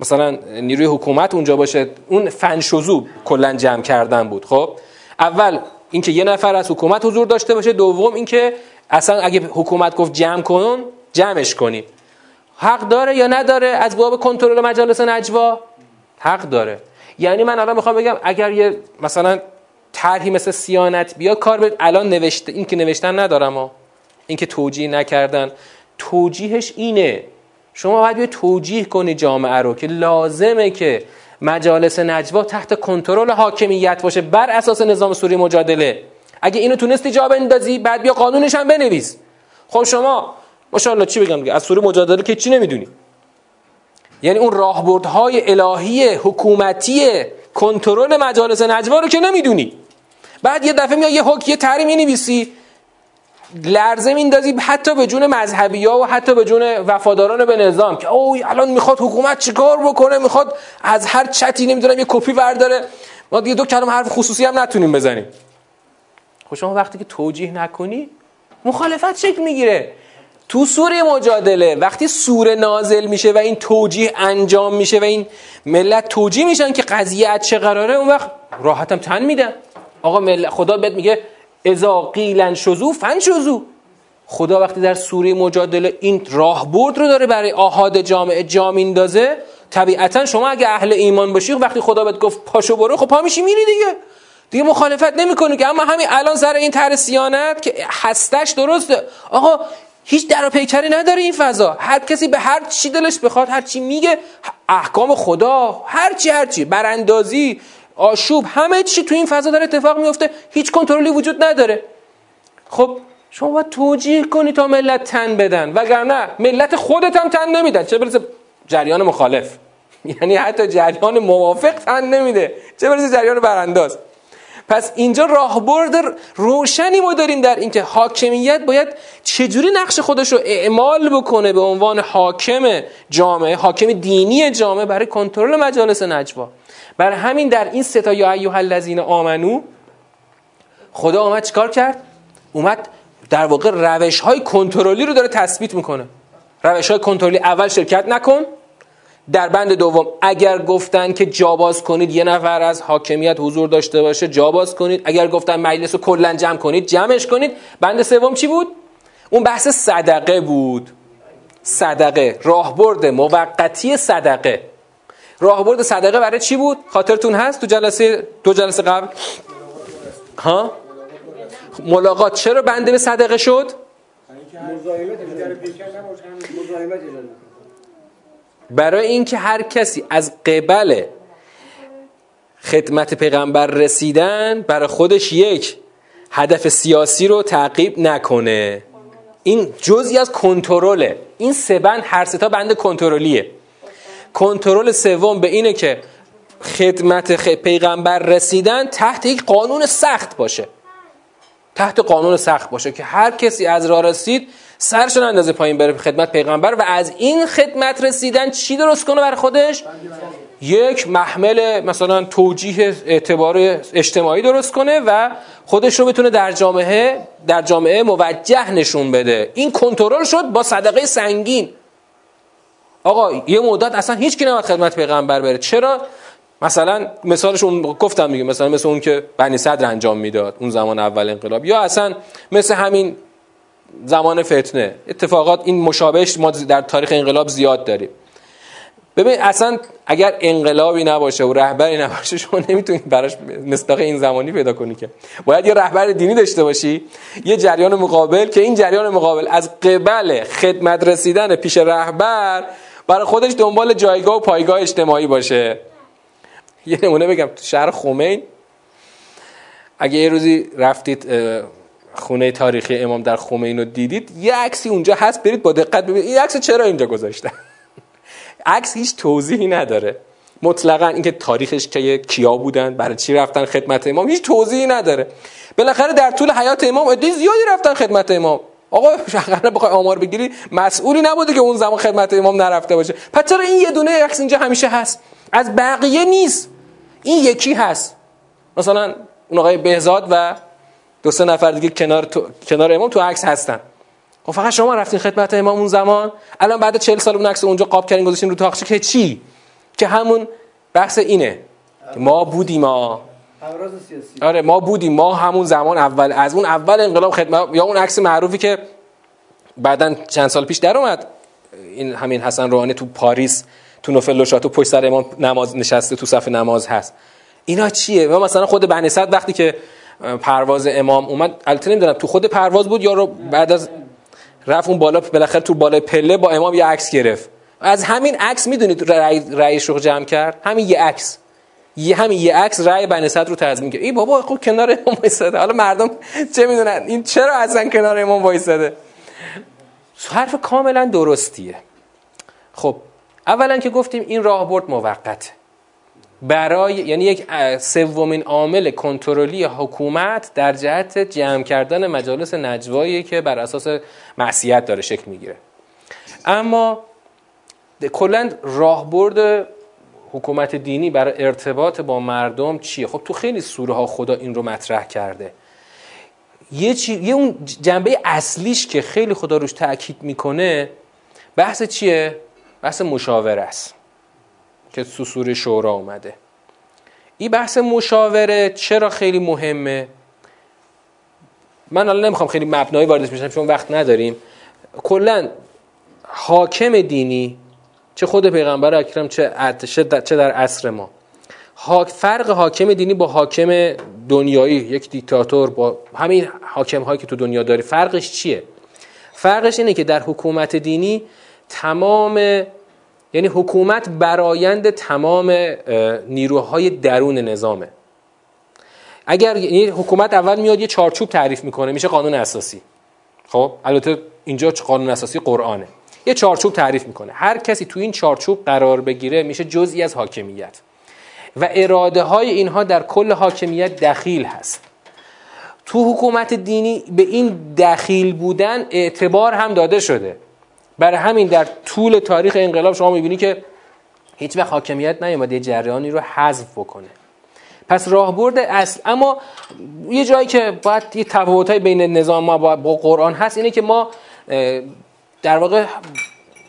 Speaker 1: مثلا نیروی حکومت اونجا باشه. اون فنشوزو کلا جمع کردن بود. خب اول اینکه یه نفر از حکومت حضور داشته باشه. دوم اینکه اصلا اگه حکومت گفت جمع کن جمعش کنیم حق داره یا نداره از باب کنترل مجالس نجوا؟ حق داره. یعنی من الان می‌خوام بگم اگر یه مثلا طرحی مثل سیانت بیا کار به الان نوشته این که نوشتن ندارم این که توجیه نکردن. توجیهش اینه. شما باید یه توجیه کنی جامعه رو که لازمه که مجالس نجوا تحت کنترل حاکمیت باشه بر اساس نظام سوری مجادله. اگه اینو تونستی جا بندازی بعد بیا قانونش هم بنویس. خب شما ماشاءالله چی بگم از سوری مجادله که چی نمی‌دونی؟ یعنی اون راهبردهای الهی حکومتی کنترل مجالس نجوا رو که نمی‌دونی. بعد یه دفعه میاد یه حکم یه تحریم می‌نویسی. لرزه میندازی حتی به جون مذهبی ها و حتی به جون وفاداران به نظام که اوه الان می‌خواد حکومت چیکار بکنه؟ می‌خواد از هر چتی نمی‌دونم یه کپی برداره ما دیگه دو کلمه حرف خصوصی هم نتونیم بزنیم. خب شما وقتی که توجیه نکنی مخالفت شکل می‌گیره. تو سوره مجادله وقتی سوره نازل میشه و این توجیه انجام میشه و این ملت توجیه میشن که قضیه چه قراره اون وقت راحتم تن میدن. آقا ملت خدا بهت میگه ازا قیلن شزو فن شزو. خدا وقتی در سوره مجادله این راهبرد رو داره برای آهاد جامعه جا میندازه طبیعتا شما اگه اهل ایمان باشی وقتی خدا بهت گفت پاشو برو خب پا میشی میری دیگه. دیگه مخالفت نمی‌کنی که اما همین الان سر این طرح سیانت که هستش درسته. آقا هیچ در پیکری نداره این فضا. هر کسی به هر چی دلش بخواد هر چی میگه احکام خدا هر چی هر چی. براندازی آشوب همه چی تو این فضا داره اتفاق میفته. هیچ کنترلی وجود نداره. خب شما باید توجیه کنی تا ملت تن بدن. وگرنه ملت خودت هم تن نمیدن. چه برسه جریان مخالف. یعنی حتی جریان موافق تن نمیده. چه برسه جریان برانداز. پس اینجا راهبرد روشنی ما داریم در اینکه حاکمیت باید چجوری نقش خودش رو اعمال بکنه به عنوان حاکم جامعه حاکم دینی جامعه برای کنترل مجالس نجوا. برای همین در این ستا یا ایها الذین آمنو خدا اومد چیکار کرد؟ اومد در واقع روش های کنترلی رو داره تثبیت می‌کنه. روش های کنترلی اول شرکت نکن در بند دوم اگر گفتن که جاباز کنید یه نفر از حاکمیت حضور داشته باشه جاباز کنید. اگر گفتن مجلس رو کلا جمع کنید جمعش کنید. بند سوم چی بود؟ اون بحث صدقه بود. صدقه راهبرد موقتی صدقه. راهبرد صدقه برای چی بود؟ خاطرتون هست تو جلسه دو جلسه قبل؟ ها؟ ملاقات. چرا بنده به صدقه شد؟ برای اینکه هر کسی از قبل خدمت پیغمبر رسیدن برای خودش یک هدف سیاسی رو تعقیب نکنه. این جزئی از کنترله. این سه بند هر سه تا بند کنترلیه. کنترل سوم به اینه که خدمت پیغمبر رسیدن تحت یک قانون سخت باشه. تحت قانون سخت باشه که هر کسی از راه رسید سرشون اندازه پایین بره خدمت پیغمبر و از این خدمت رسیدن چی درست کنه برای خودش؟ یک محمل مثلا توجیه اعتبار اجتماعی درست کنه و خودش رو بتونه در جامعه در جامعه موجه نشون بده. این کنترل شد با صدقه سنگین. آقا یه مدت اصلا هیچ کی نباید خدمت پیغمبر بره. چرا؟ مثلا مثالش اون گفتم میگه مثلا مثل اون که بنی صدر انجام می‌داد اون زمان اول انقلاب. یا اصلا مثل همین زمان فتنه. اتفاقات این مشابهش ما در تاریخ انقلاب زیاد داریم. ببین اصلا اگر انقلابی نباشه و رهبری نباشه شما نمی‌تونید براش مصداق این زمانی پیدا کنی که. باید یه رهبر دینی داشته باشی یه جریان مقابل که این جریان مقابل از قبل خدمت رسیدن پیش رهبر برای خودش دنبال جایگاه و پایگاه اجتماعی باشه. یه نمونه بگم تو شهر خمین اگه یه روزی رفتید خونه تاریخی امام در خمین رو دیدید یه عکسی اونجا هست برید با دقت ببینید. این عکس چرا اینجا گذاشتن؟ عکس هیچ توضیحی نداره. مطلقا اینکه تاریخش که کیا بودن برای چی رفتن خدمت امام هیچ توضیحی نداره. بالاخره در طول حیات امام عده زیادی رفتن خدمت امام. آقا شغله بخوای آمار بگیری مسئولی نبوده که اون زمان خدمت امام نرفته باشه. پس چرا این یه دونه عکس اینجا همیشه هست؟ از بقیه نیست. این یکی هست. مثلا اون آقای بهزاد و دو سه نفر دیگه کنار تو... کنار امام تو عکس هستن. خب فقط شما رفتین خدمت امام اون زمان. الان بعد 40 سال اون عکس اونجا قاب کردین گذاشتین رو تاخچه که چی؟ که همون بحث اینه. ما بودیم ما آره ما بودیم. ما همون زمان اول از اون اول انقلاب خدمت یا اون عکس معروفی که بعدا چند سال پیش در اومد. این همین حسن روحانی تو پاریس تو نوفل شاتو پشت سر امام نماز نشسته تو صف نماز هست. اینا چیه؟ ما مثلا خود بنی وقتی که پرواز امام اومد. البته نمی‌دونم تو خود پرواز بود یا رو بعد از رفت اون بالا بالاخره تو بالای پله با امام یه عکس گرفت. از همین عکس می‌دونید رأیش رو جمع کرد؟ همین یه عکس. یه همین یه عکس رأی بنی رو تضمین کرد. ای بابا خب کنار امام وایساده حالا مردم چه می‌دونن؟ این چرا اصلا کنار امام وایساده حرف کاملا درستیه. خب اولا که گفتیم این راهبرد موقت برای یعنی یک سومین عامل کنترلی حکومت در جهت جمع کردن مجالس نجوایی که بر اساس معصیت داره شکل می‌گیره. اما کلا راهبرد حکومت دینی برای ارتباط با مردم چیه؟ خب تو خیلی سوره ها خدا این رو مطرح کرده. یه, چی... یه اون جنبه اصلیش که خیلی خدا روش تاکید می‌کنه بحث چیه؟ بحث مشاوره است. که تو سوره شورا اومده. این بحث مشاوره چرا خیلی مهمه؟ من الان نمی‌خوام خیلی مبنایی واردش بشم چون وقت نداریم. کلا حاکم دینی چه خود پیغمبر اکرم چه چه در عصر ما. فرق حاکم دینی با حاکم دنیایی یک دیکتاتور با همین حاکم هایی که تو دنیا داری فرقش چیه؟ فرقش اینه که در حکومت دینی تمام یعنی حکومت برایند تمام نیروهای درون نظامه. اگر یعنی حکومت اول میاد یه چارچوب تعریف می‌کنه میشه قانون اساسی. خب البته اینجا قانون اساسی قرآنه. یه چارچوب تعریف می‌کنه. هر کسی تو این چارچوب قرار بگیره میشه جزئی از حاکمیت. و اراده های اینها در کل حاکمیت دخیل هست. تو حکومت دینی به این دخیل بودن اعتبار هم داده شده. برای همین در طول تاریخ انقلاب شما می‌بینی که هیچ وقت حاکمیت نیومده جریانی رو حذف بکنه. پس راهبرد اصل. اما یه جایی که باید یه تفاوتای بین نظام ما با قرآن هست اینه که ما در واقع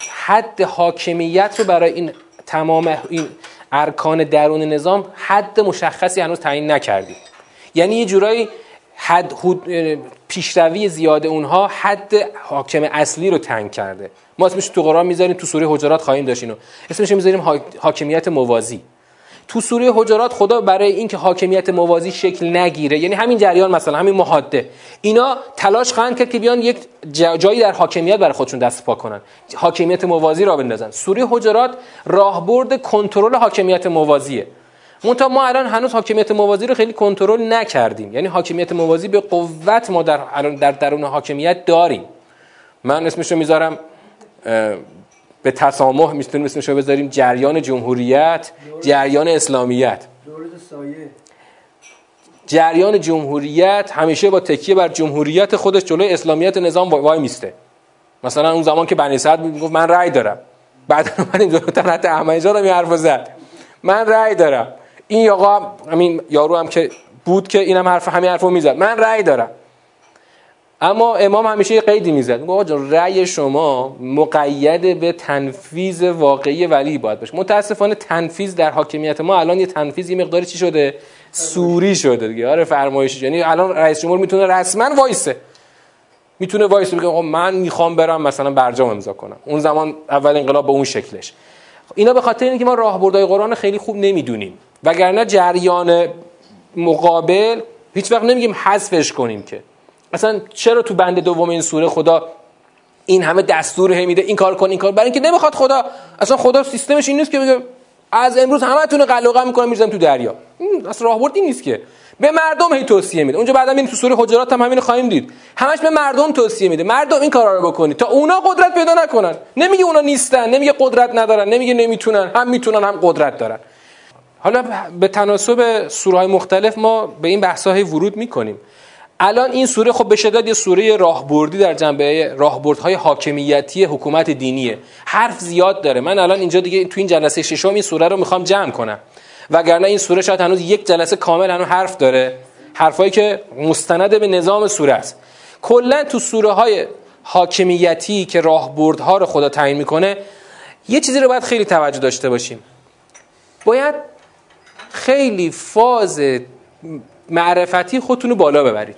Speaker 1: حد حاکمیت رو برای این تمام این ارکان درون نظام حد مشخصی هنوز تعیین نکردیم. یعنی یه جورایی حد پیشروی زیاد اونها حد حاکم اصلی رو تنگ کرده. ما اسمش تو قرآن می‌ذاریم تو سوره حجرات خواهیم داشت اینو. اسمش می‌ذاریم حاکمیت موازی. تو سوره حجرات خدا برای اینکه حاکمیت موازی شکل نگیره یعنی همین جریان مثلا همین محاده. اینا تلاش خواهند کرد که بیان یک جایی در حاکمیت برای خودشون دست پا کنن. حاکمیت موازی را بندازن. سوره حجرات راهبرد کنترل حاکمیت موازیه. منتها ما الان هنوز حاکمیت موازی رو خیلی کنترل نکردیم. یعنی حاکمیت موازی به قوت ما در الان در درون حاکمیت داریم. من اسمش رو می‌ذارم به تسامح می‌تونیم اسمش رو بذاریم جریان جمهوریت جریان اسلامیت. جریان جمهوریت همیشه با تکیه بر جمهوریت خودش جلوی اسلامیت نظام وای میسته. مثلا اون زمان که بنی سعد می‌گفت من رأی دارم. بعد من این جلوتر حتی احمدی این حرف زد. من رأی دارم. این آقا همین یارو هم که بود که اینم حرف همین حرفو می‌زد. من رأی دارم. اما امام همیشه یه قیدی می‌زد. میگه آقا رأی شما مقید به تنفیذ واقعی ولی باید باشه. متاسفانه تنفیذ در حاکمیت ما الان یه تنفیذ یه مقداری چی شده؟ سوری شده دیگه. آره فرمایشی. یعنی الان رئیس جمهور می‌تونه رسما وایسه. می‌تونه وایسه. بگه آقا من می‌خوام برم مثلا برجام امضا کنم. اون زمان اول انقلاب به اون شکلش. اینا به خاطر اینه که ما راهبردهای قرآن خیلی خوب نمی‌دونیم. وگرنه جریان مقابل هیچ وقت نمیگیم حذفش کنیم که. اصلا چرا تو بند دوم این سوره خدا این همه دستور هی میده این کار کن این کار برای اینکه نمی‌خواد خدا اصلا خدا سیستمش این نیست که بگه از امروز همتون قلقه می‌کنم می‌ذارم تو دریا. این اصلا راهبرد این نیست که. به مردم هی توصیه میده. اونجا بعدا این تو سوره حجرات هم همین خواهیم دید. همش به مردم توصیه میده. مردم این کارا رو بکنید. تا اونا قدرت پیدا نکنن. نمیگه اونا نیستن نمیگه قدرت ندارن نمیگه نمی‌تونن. هم می‌تونن هم قدرت دارن. حالا به تناسب سوره های مختلف ما به این بحث ورود می‌کنیم. الان این سوره خب به شدت یه سوره راهبردی در جنبه راهبردهای حاکمیتی حکومت دینیه. حرف زیاد داره. من الان اینجا دیگه تو این جلسه ششم این سوره رو می‌خوام جمع کنم. وگرنه این سوره شاید هنوز یک جلسه کامل هنوز حرف داره. حرفایی که مستند به نظام سوره است. کلا تو سوره های حاکمیتی که راهبردها رو خدا تعیین می‌کنه یه چیزی رو باید خیلی توجه داشته باشیم. باید خیلی فاز معرفتی خودتون رو بالا ببرید.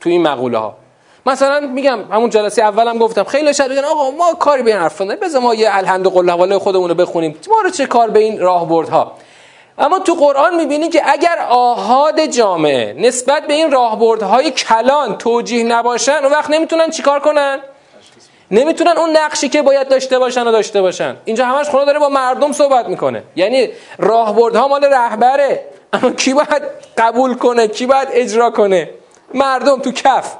Speaker 1: تو این مقوله ها مثلا میگم همون جلسه اولم گفتم خیلی شاید بگن آقا ما کاری به این حرف بذار ما یه الحمد قل خودمون رو بخونیم. ما رو چه کار به این راهبردها؟ اما تو قرآن می‌بینی که اگر آهاد جامعه نسبت به این راهبردهای کلان توجیه نباشن اون وقت نمی‌تونن چیکار کنن؟ نمی‌تونن اون نقشی که باید داشته باشن و داشته باشن. اینجا همش خدا داره با مردم صحبت می‌کنه. یعنی راهبردها مال رهبره. اما کی باید قبول کنه؟ کی باید اجرا کنه؟ مردم تو کف.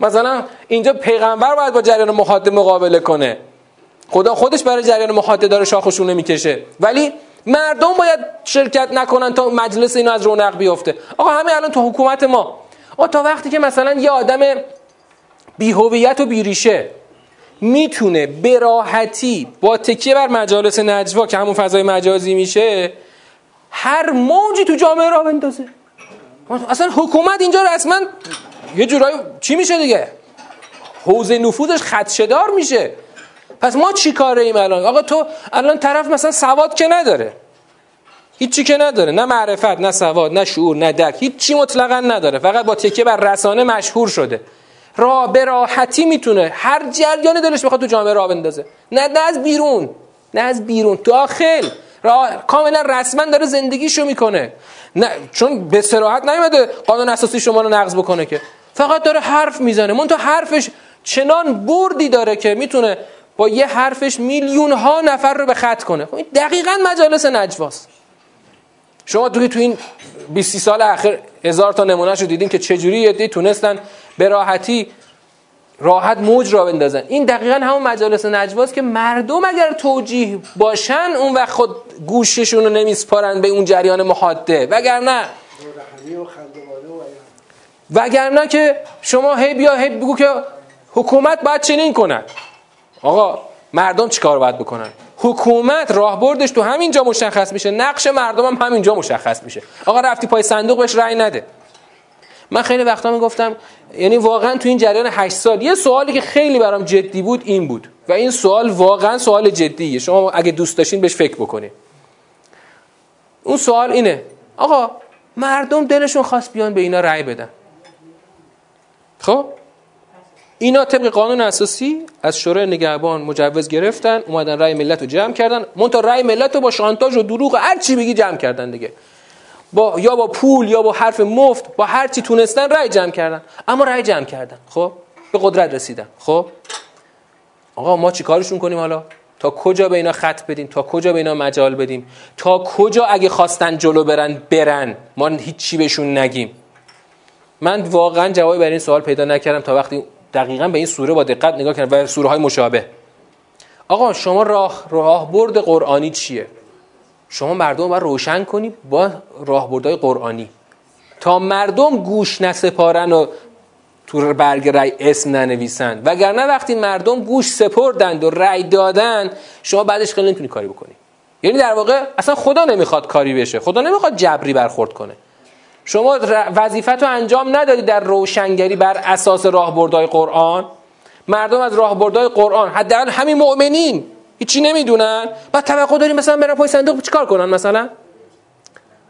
Speaker 1: مثلا اینجا پیغمبر باید با جریان محاده مقابله کنه. خدا خودش برای جریان محاده داره شاخشونه می‌کشه. ولی مردم باید شرکت نکنن تا مجلس اینو از رونق بیفته. آقا همین الان تو حکومت ما. آقا تا وقتی که مثلا یه آدم بیهویت و بیریشه می‌تونه براحتی با تکیه بر مجالس نجوا که همون فضای مجازی میشه هر موجی تو جامعه را بندازه. اصلا حکومت اینجا رسما یه جورایی چی میشه دیگه؟ حوزه نفوذش خدشدار میشه. پس ما چی کاره ایم الان؟ آقا تو الان طرف مثلا سواد که نداره. هیچی که نداره. نه معرفت نه سواد نه شعور نه درک. هیچی مطلقا نداره. فقط با تکیه بر رسانه مشهور شده. را به راحتی می‌تونه. هر جریان دلش بخواد تو جامعه را بندازه. نه نه از بیرون. نه از بیرون. داخل. را کاملا رسما داره زندگیشو می‌کنه. نه چون به صراحت نیومده قانون اساسی شما رو نقض بکنه که. فقط داره حرف می‌زنه. من تو حرفش چنان بردی داره که می‌تونه با یه حرفش میلیون ها نفر رو به خط کنه. خب این دقیقا مجالس نجواست. شما توی تو این 20 سال اخیر هزار تا نمونه رو دیدین که چجوری یه تونستن به راحتی راحت موج را بندازن. این دقیقا همون مجالس نجواست که مردم اگر توجیه باشن اون وقت خود گوششون رو نمیسپارن به اون جریان محاده. وگرنه وگرنه که شما هی بیا هی بگو که حکومت باید چنین کنن آقا مردم چیکار باید بکنن؟ حکومت راهبردش تو همینجا مشخص میشه. نقش مردم هم همینجا مشخص میشه. آقا رفتی پای صندوق بهش رأی نده. من خیلی وقتا می‌گفتم یعنی واقعا تو این جریان 8 سال یه سوالی که خیلی برام جدی بود این بود. و این سوال واقعا سوال جدیه. شما اگه دوست داشتین بهش فکر بکنید اون سوال اینه. آقا مردم دلشون خواست بیان به اینا رأی بدن. خب؟ اینا طبق قانون اساسی از شورای نگهبان مجوز گرفتن اومدن رأی ملت رو جمع کردن. مونتا رأی ملت رو با شانتاژ و دروغ هر چی بگی جمع کردن دیگه. با یا با پول یا با حرف مفت با هر چی تونستن رأی جمع کردن. اما رأی جمع کردن. خب؟ به قدرت رسیدن. خب؟ آقا ما چیکارشون کنیم حالا؟ تا کجا به اینا خط بدیم؟ تا کجا به اینا مجال بدیم؟ تا کجا اگه خواستن جلو برن برن؟ ما هیچی بهشون نگیم. من واقعا جوابی برای این سوال پیدا نکردم تا وقتی دقیقا به این سوره با دقت نگاه کردم و سوره های مشابه. آقا شما راه راه برد قرآنی چیه؟ شما مردم باید روشن کنی با راهبردهای قرآنی. تا مردم گوش نسپارن و تو برگ رای اسم ننویسن. وگرنه وقتی مردم گوش سپردند و رای دادن شما بعدش خیلی نمی‌تونی کاری بکنی. یعنی در واقع اصلا خدا نمی‌خواد کاری بشه. خدا نمی‌خواد جبری برخورد کنه. شما وظیفت رو انجام ندادی در روشنگری بر اساس راهبردهای قرآن. مردم از راهبردهای قرآن حداقل همین مؤمنین. هیچی نمی‌دونن. بعد توقع داریم مثلا برن پای صندوق چیکار کنن مثلا؟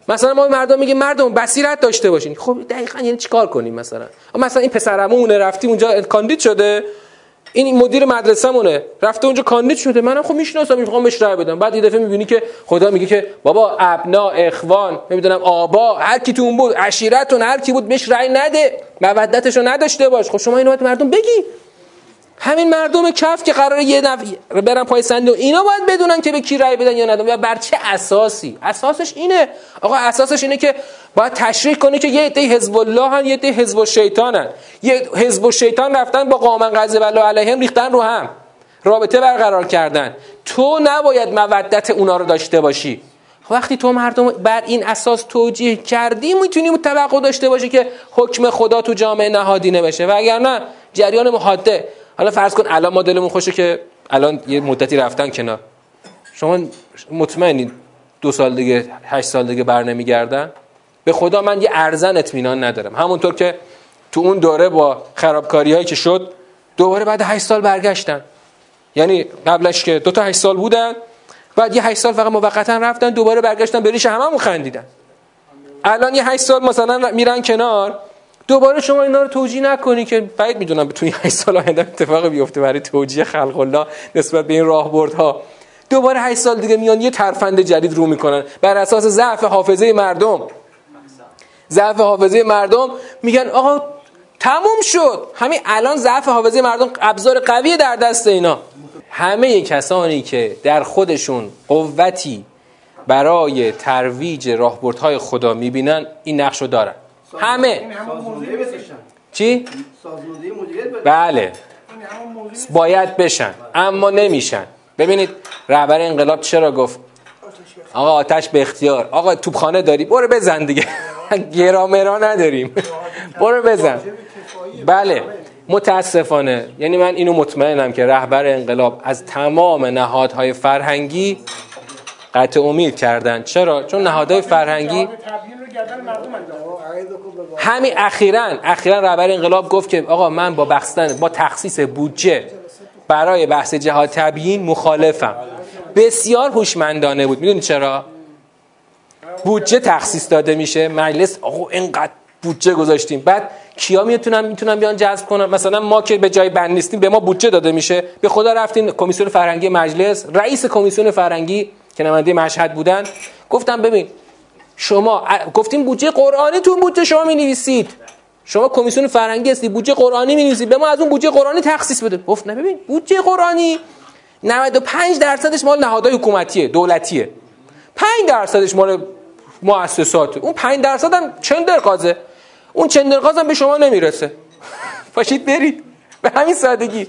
Speaker 1: مثلا ما مردم میگیم مردم بصیرت داشته باشین. خب دقیقا یعنی چیکار کنیم مثلا؟ مثلا این پسرمون رفتی اونجا کاندید شده. این مدیر مدرسه مونه رفته اونجا کاندید شده. منم خب می‌شناسم می‌خوام بهش رای بدم. بعد یه دفعه می‌بینی که خدا میگه که بابا ابنا اخوان نمی‌دونم آبا هر کی تو اون بود عشیرتون هر کی بود بهش رای نده. مودتشو نداشته باش. خب شما اینو مردم بگی. همین مردم کف که قراره یه نفر برن پای صندوق اینا باید بدونن که به کی رای بدن یا ندن. و بر چه اساسی؟ اساسش اینه. آقا اساسش اینه که باید تشریح کنه که یه عده حزب الله هن یه عده حزب الشیطانن یه حزب الشیطان رفتن با قومن غضب الله علیهم ریختن رو هم. رابطه برقرار کردن. تو نباید مودت اونا رو داشته باشی. وقتی تو مردم بر این اساس توجیه کردی می‌تونی توقع داشته باشی که حکم خدا تو جامعه نهادینه بشه و اگر نه جریان محاده حالا فرض کن الان ما دلمون خوشه که الان یه مدتی رفتن کنار. شما مطمئنید دو سال دیگه هشت سال دیگه بر نمیگردن؟ به خدا من یه ارزن اطمینان ندارم. همونطور که تو اون دوره با خرابکاری هایی که شد دوباره بعد هشت سال برگشتن. یعنی قبلش که دو تا هشت سال بودن بعد یه هشت سال فقط موقتا رفتن دوباره برگشتن به ریش هممون خندیدن. الان یه هشت سال مثلا میرن کنار. دوباره شما اینا رو توجیه نکنی که بعید می‌دونم توی 8 سال آینده اتفاق بیفته برای توجیه خلق الله نسبت به این راهبردها. دوباره 8 سال دیگه میان یه ترفند جدید رو می‌کنن. بر اساس ضعف حافظه مردم. ضعف حافظه مردم میگن آقا تموم شد. همین الان ضعف حافظه مردم ابزار قوی در دست اینا. همه کسانی که در خودشون قوتی برای ترویج راهبردهای خدا می‌بینن این نقش رو دارن. همه. چی؟ بله. باید بشن اما نمیشن. ببینید رهبر انقلاب چرا گفت؟ آقا آتش به اختیار. آقا توپخانه داری برو بزن دیگه. گرامرا نداریم. برو بزن. بله. متاسفانه. یعنی من اینو مطمئنم که رهبر انقلاب از تمام نهادهای فرهنگی قطع امید کردن. چرا؟ چون نهادهای فرهنگی همین اخیرا اخیرا رهبر انقلاب گفت که آقا من با بخصن با تخصیص بودجه برای بحث جهاد تبیین مخالفم. بسیار هوشمندانه بود. می‌دونی چرا؟ بودجه تخصیص داده میشه. مجلس آقا اینقدر بودجه گذاشتیم. بعد کیا می‌تونن می‌تونن بیان جذب کنن؟ مثلا ما که به جای بند نیستیم به ما بودجه داده میشه. به خدا رفتیم کمیسیون فرهنگی مجلس رئیس کمیسیون فرهنگی که نماینده مشهد بودن گفتم ببین شما گفتیم بودجه قرآنی تو بودجه شما می نویسید شما کمیسیون فرهنگی هستی بودجه قرآنی می نویسید به ما از اون بودجه قرآنی تخصیص بده. گفت نه ببین بودجه قرآنی 95 درصدش مال نهادهای حکومتیه دولتیه. 5 درصدش مال مؤسسات. اون 5 درصد هم چندرقازه اون چندرقاز هم به شما نمی‌رسه. پاشید برید. به همین سادگی.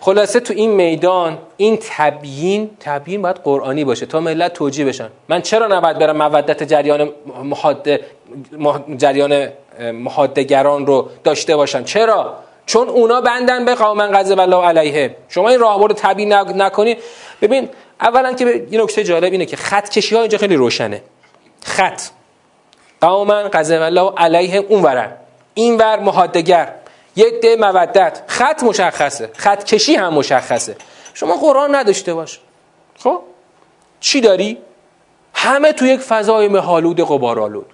Speaker 1: خلاصه تو این میدان این تبیین تبیین باید قرآنی باشه تا ملت توجیه بشن. من چرا نباید برم مودت جریان محاده جریان محادگران رو داشته باشم؟ چرا؟ چون اونا بندن به قوم غضب الله علیه. شما این راهبرد تبیین نکنی. ببین اولا که یه نکته جالب اینه که خط کشی ها اینجا خیلی روشنه. خط. قوما غضب الله علیه این ور محادگر. یه ده مودت. خط مشخصه. خط کشی هم مشخصه. شما قرآن نداشته باش. خب؟ چی داری؟ همه تو یک فضای مهالود قبارالود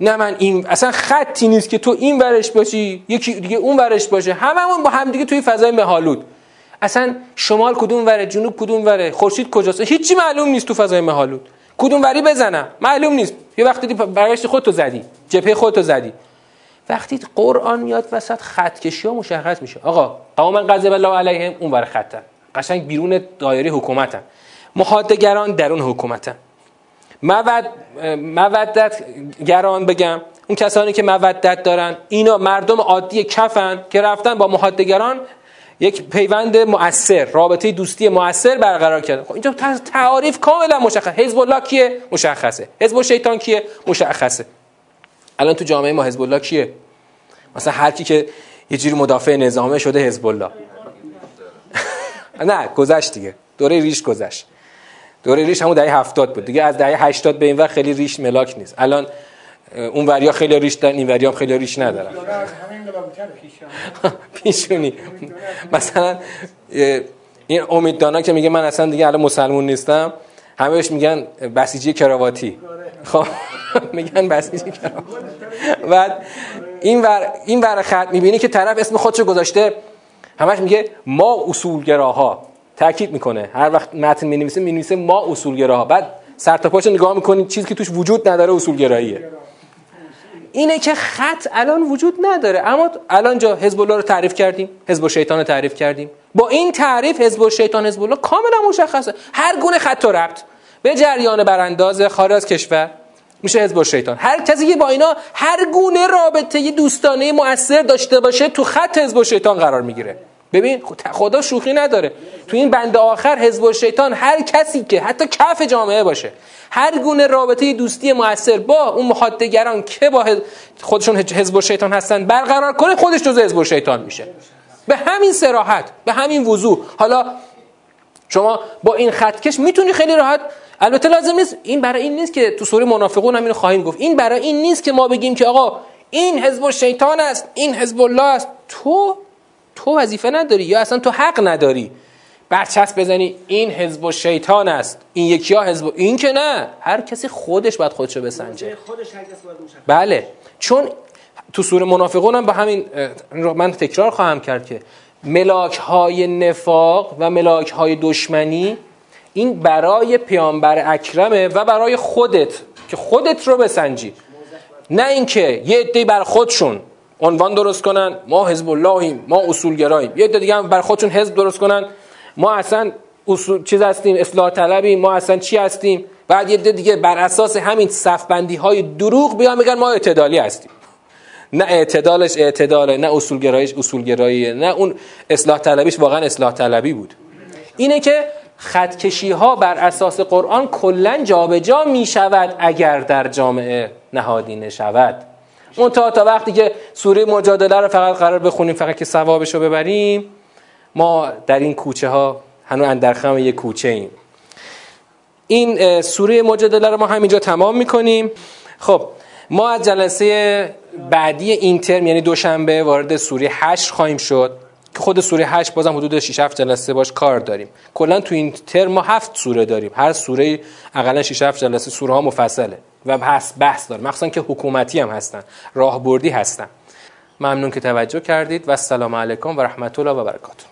Speaker 1: نه من این اصلا خطی نیست که تو این ورش باشی یکی دیگه اون ورش باشه. هممون با هم دیگه توی فضای مهالود اصلا شمال کدوم وره جنوب کدوم وره خورشید کجاست؟ هیچی معلوم نیست تو فضای مهالود کدوم وری بزنم؟ معلوم نیست. یه وقتی برگشت خودتو زدی. جبهه خودتو زدی. وقتی قرآن میاد وسط خط کشی ها مشخص میشه. آقا قوم غضب الله علیهم اون ور خطن. قشنگ بیرون دایره حکومتن. محادگران درون حکومتن. مود مودت گران بگم اون کسانی که مودت دارن اینا مردم عادی کفن که رفتن با محادگران یک پیوند مؤثر رابطه دوستی مؤثر برقرار کردن خب اینجا تعاریف کاملا مشخص. حزب الله کیه؟ مشخصه. حزب شیطان کیه؟ مشخصه. الان تو جامعه ما حزب الله کیه؟ مثلا هر کی که یه جوری مدافع نظامه شده حزب الله نه گذشت دیگه. دوره ریش گذشت. دوره ریش همون دهه 70 بود. دیگه از دهه 80 به این وقت خیلی ریش ملاک نیست. الان اون وریا خیلی ریش دارن این وریا خیلی ریش ندارن. پیشونی. مثلا این امید دانا که میگه من اصلا دیگه الان مسلمون نیستم همهش میگن بسیجی کراواتی. خب. میگن بسیجی کراواتی بعد این ور این ور خط می‌بینی که طرف اسم خودشو گذاشته همش میگه ما اصولگراها. تاکید می‌کنه. هر وقت متن می‌نویسه می‌نویسه ما اصولگراها. بعد سر تا پاش نگاه می‌کنید چیزی که توش وجود نداره اصولگراییه. اینه که خط الان وجود نداره. اما الان جا حزب الله رو تعریف کردیم حزب شیطان رو تعریف کردیم. با این تعریف حزب شیطان حزب الله کاملا مشخصه. هر گونه خط و ربط. به جریان برانداز خارج از کشور. میشه حزب شیطان هر کسی که با اینا هر گونه رابطه دوستانه مؤثر داشته باشه تو خط حزب شیطان قرار می‌گیره. ببین خدا شوخی نداره. تو این بند آخر حزب شیطان هر کسی که حتی کف جامعه باشه هر گونه رابطه دوستی موثر با اون محادگران که با خودشون حزب شیطان هستن برقرار کنه خودش جزء حزب شیطان میشه. به همین سراحت به همین وضوح. حالا شما با این خطکش می‌تونی خیلی راحت البته لازم نیست. این برای این نیست که تو سوره منافقون هم اینو خواهیم گفت. این برای این نیست که ما بگیم که آقا این حزب شیطان است این حزب الله است. تو تو وظیفه نداری یا اصلا تو حق نداری برچسب بزنی این حزب و شیطان است. این یکی ها حزب این که نه. هر کسی خودش باید خودشو بسنجه.
Speaker 3: خودش
Speaker 1: بله. چون تو سوره منافقون هم با همین من تکرار خواهم کرد که ملاک های نفاق و ملاک های دشمنی این برای پیامبر اکرمه و برای خودت که خودت رو بسنجی. نه اینکه یه عده بر خودشون عنوان درست کنن ما حزب اللهیم ما اصولگراییم. یه عده دیگه هم بر خودشون حزب درست کنن. ما اصلا اصول چیز هستیم اصلاح طلبی ما اصلا چی هستیم؟ بعد یه دیگه بر اساس همین صفبندی های دروغ بیان میگن ما اعتدالی هستیم. نه اعتدالش اعتداله نه اصولگرایش اصولگراییه نه اون اصلاح طلبیش واقعا اصلاح طلبی بود. اینه که خطکشی ها بر اساس قرآن کلا جابجا می شود اگر در جامعه نهادینه شود. منتها تا وقتی که سوره مجادله رو فقط قرار بخونیم فقط که ثوابش رو ببریم ما در این کوچه ها هنو اندرخم یک کوچه ایم. این سوره مجادله رو ما همینجا تمام می‌کنیم. خب ما از جلسه بعدی این ترم یعنی دوشنبه وارد سوره 8 خواهیم شد. که خود سوره 8 بازم حدود 6 7 جلسه باش کار داریم. کلا تو این ترم ما هفت سوره داریم. هر سوره اقلا 6 7 جلسه سوره ها مفصله و بحث بحث داره مخصوصا که حکومتی هم هستن. راهبردی هستن. ممنون که توجه کردید و السلام علیکم و رحمت الله و برکاته.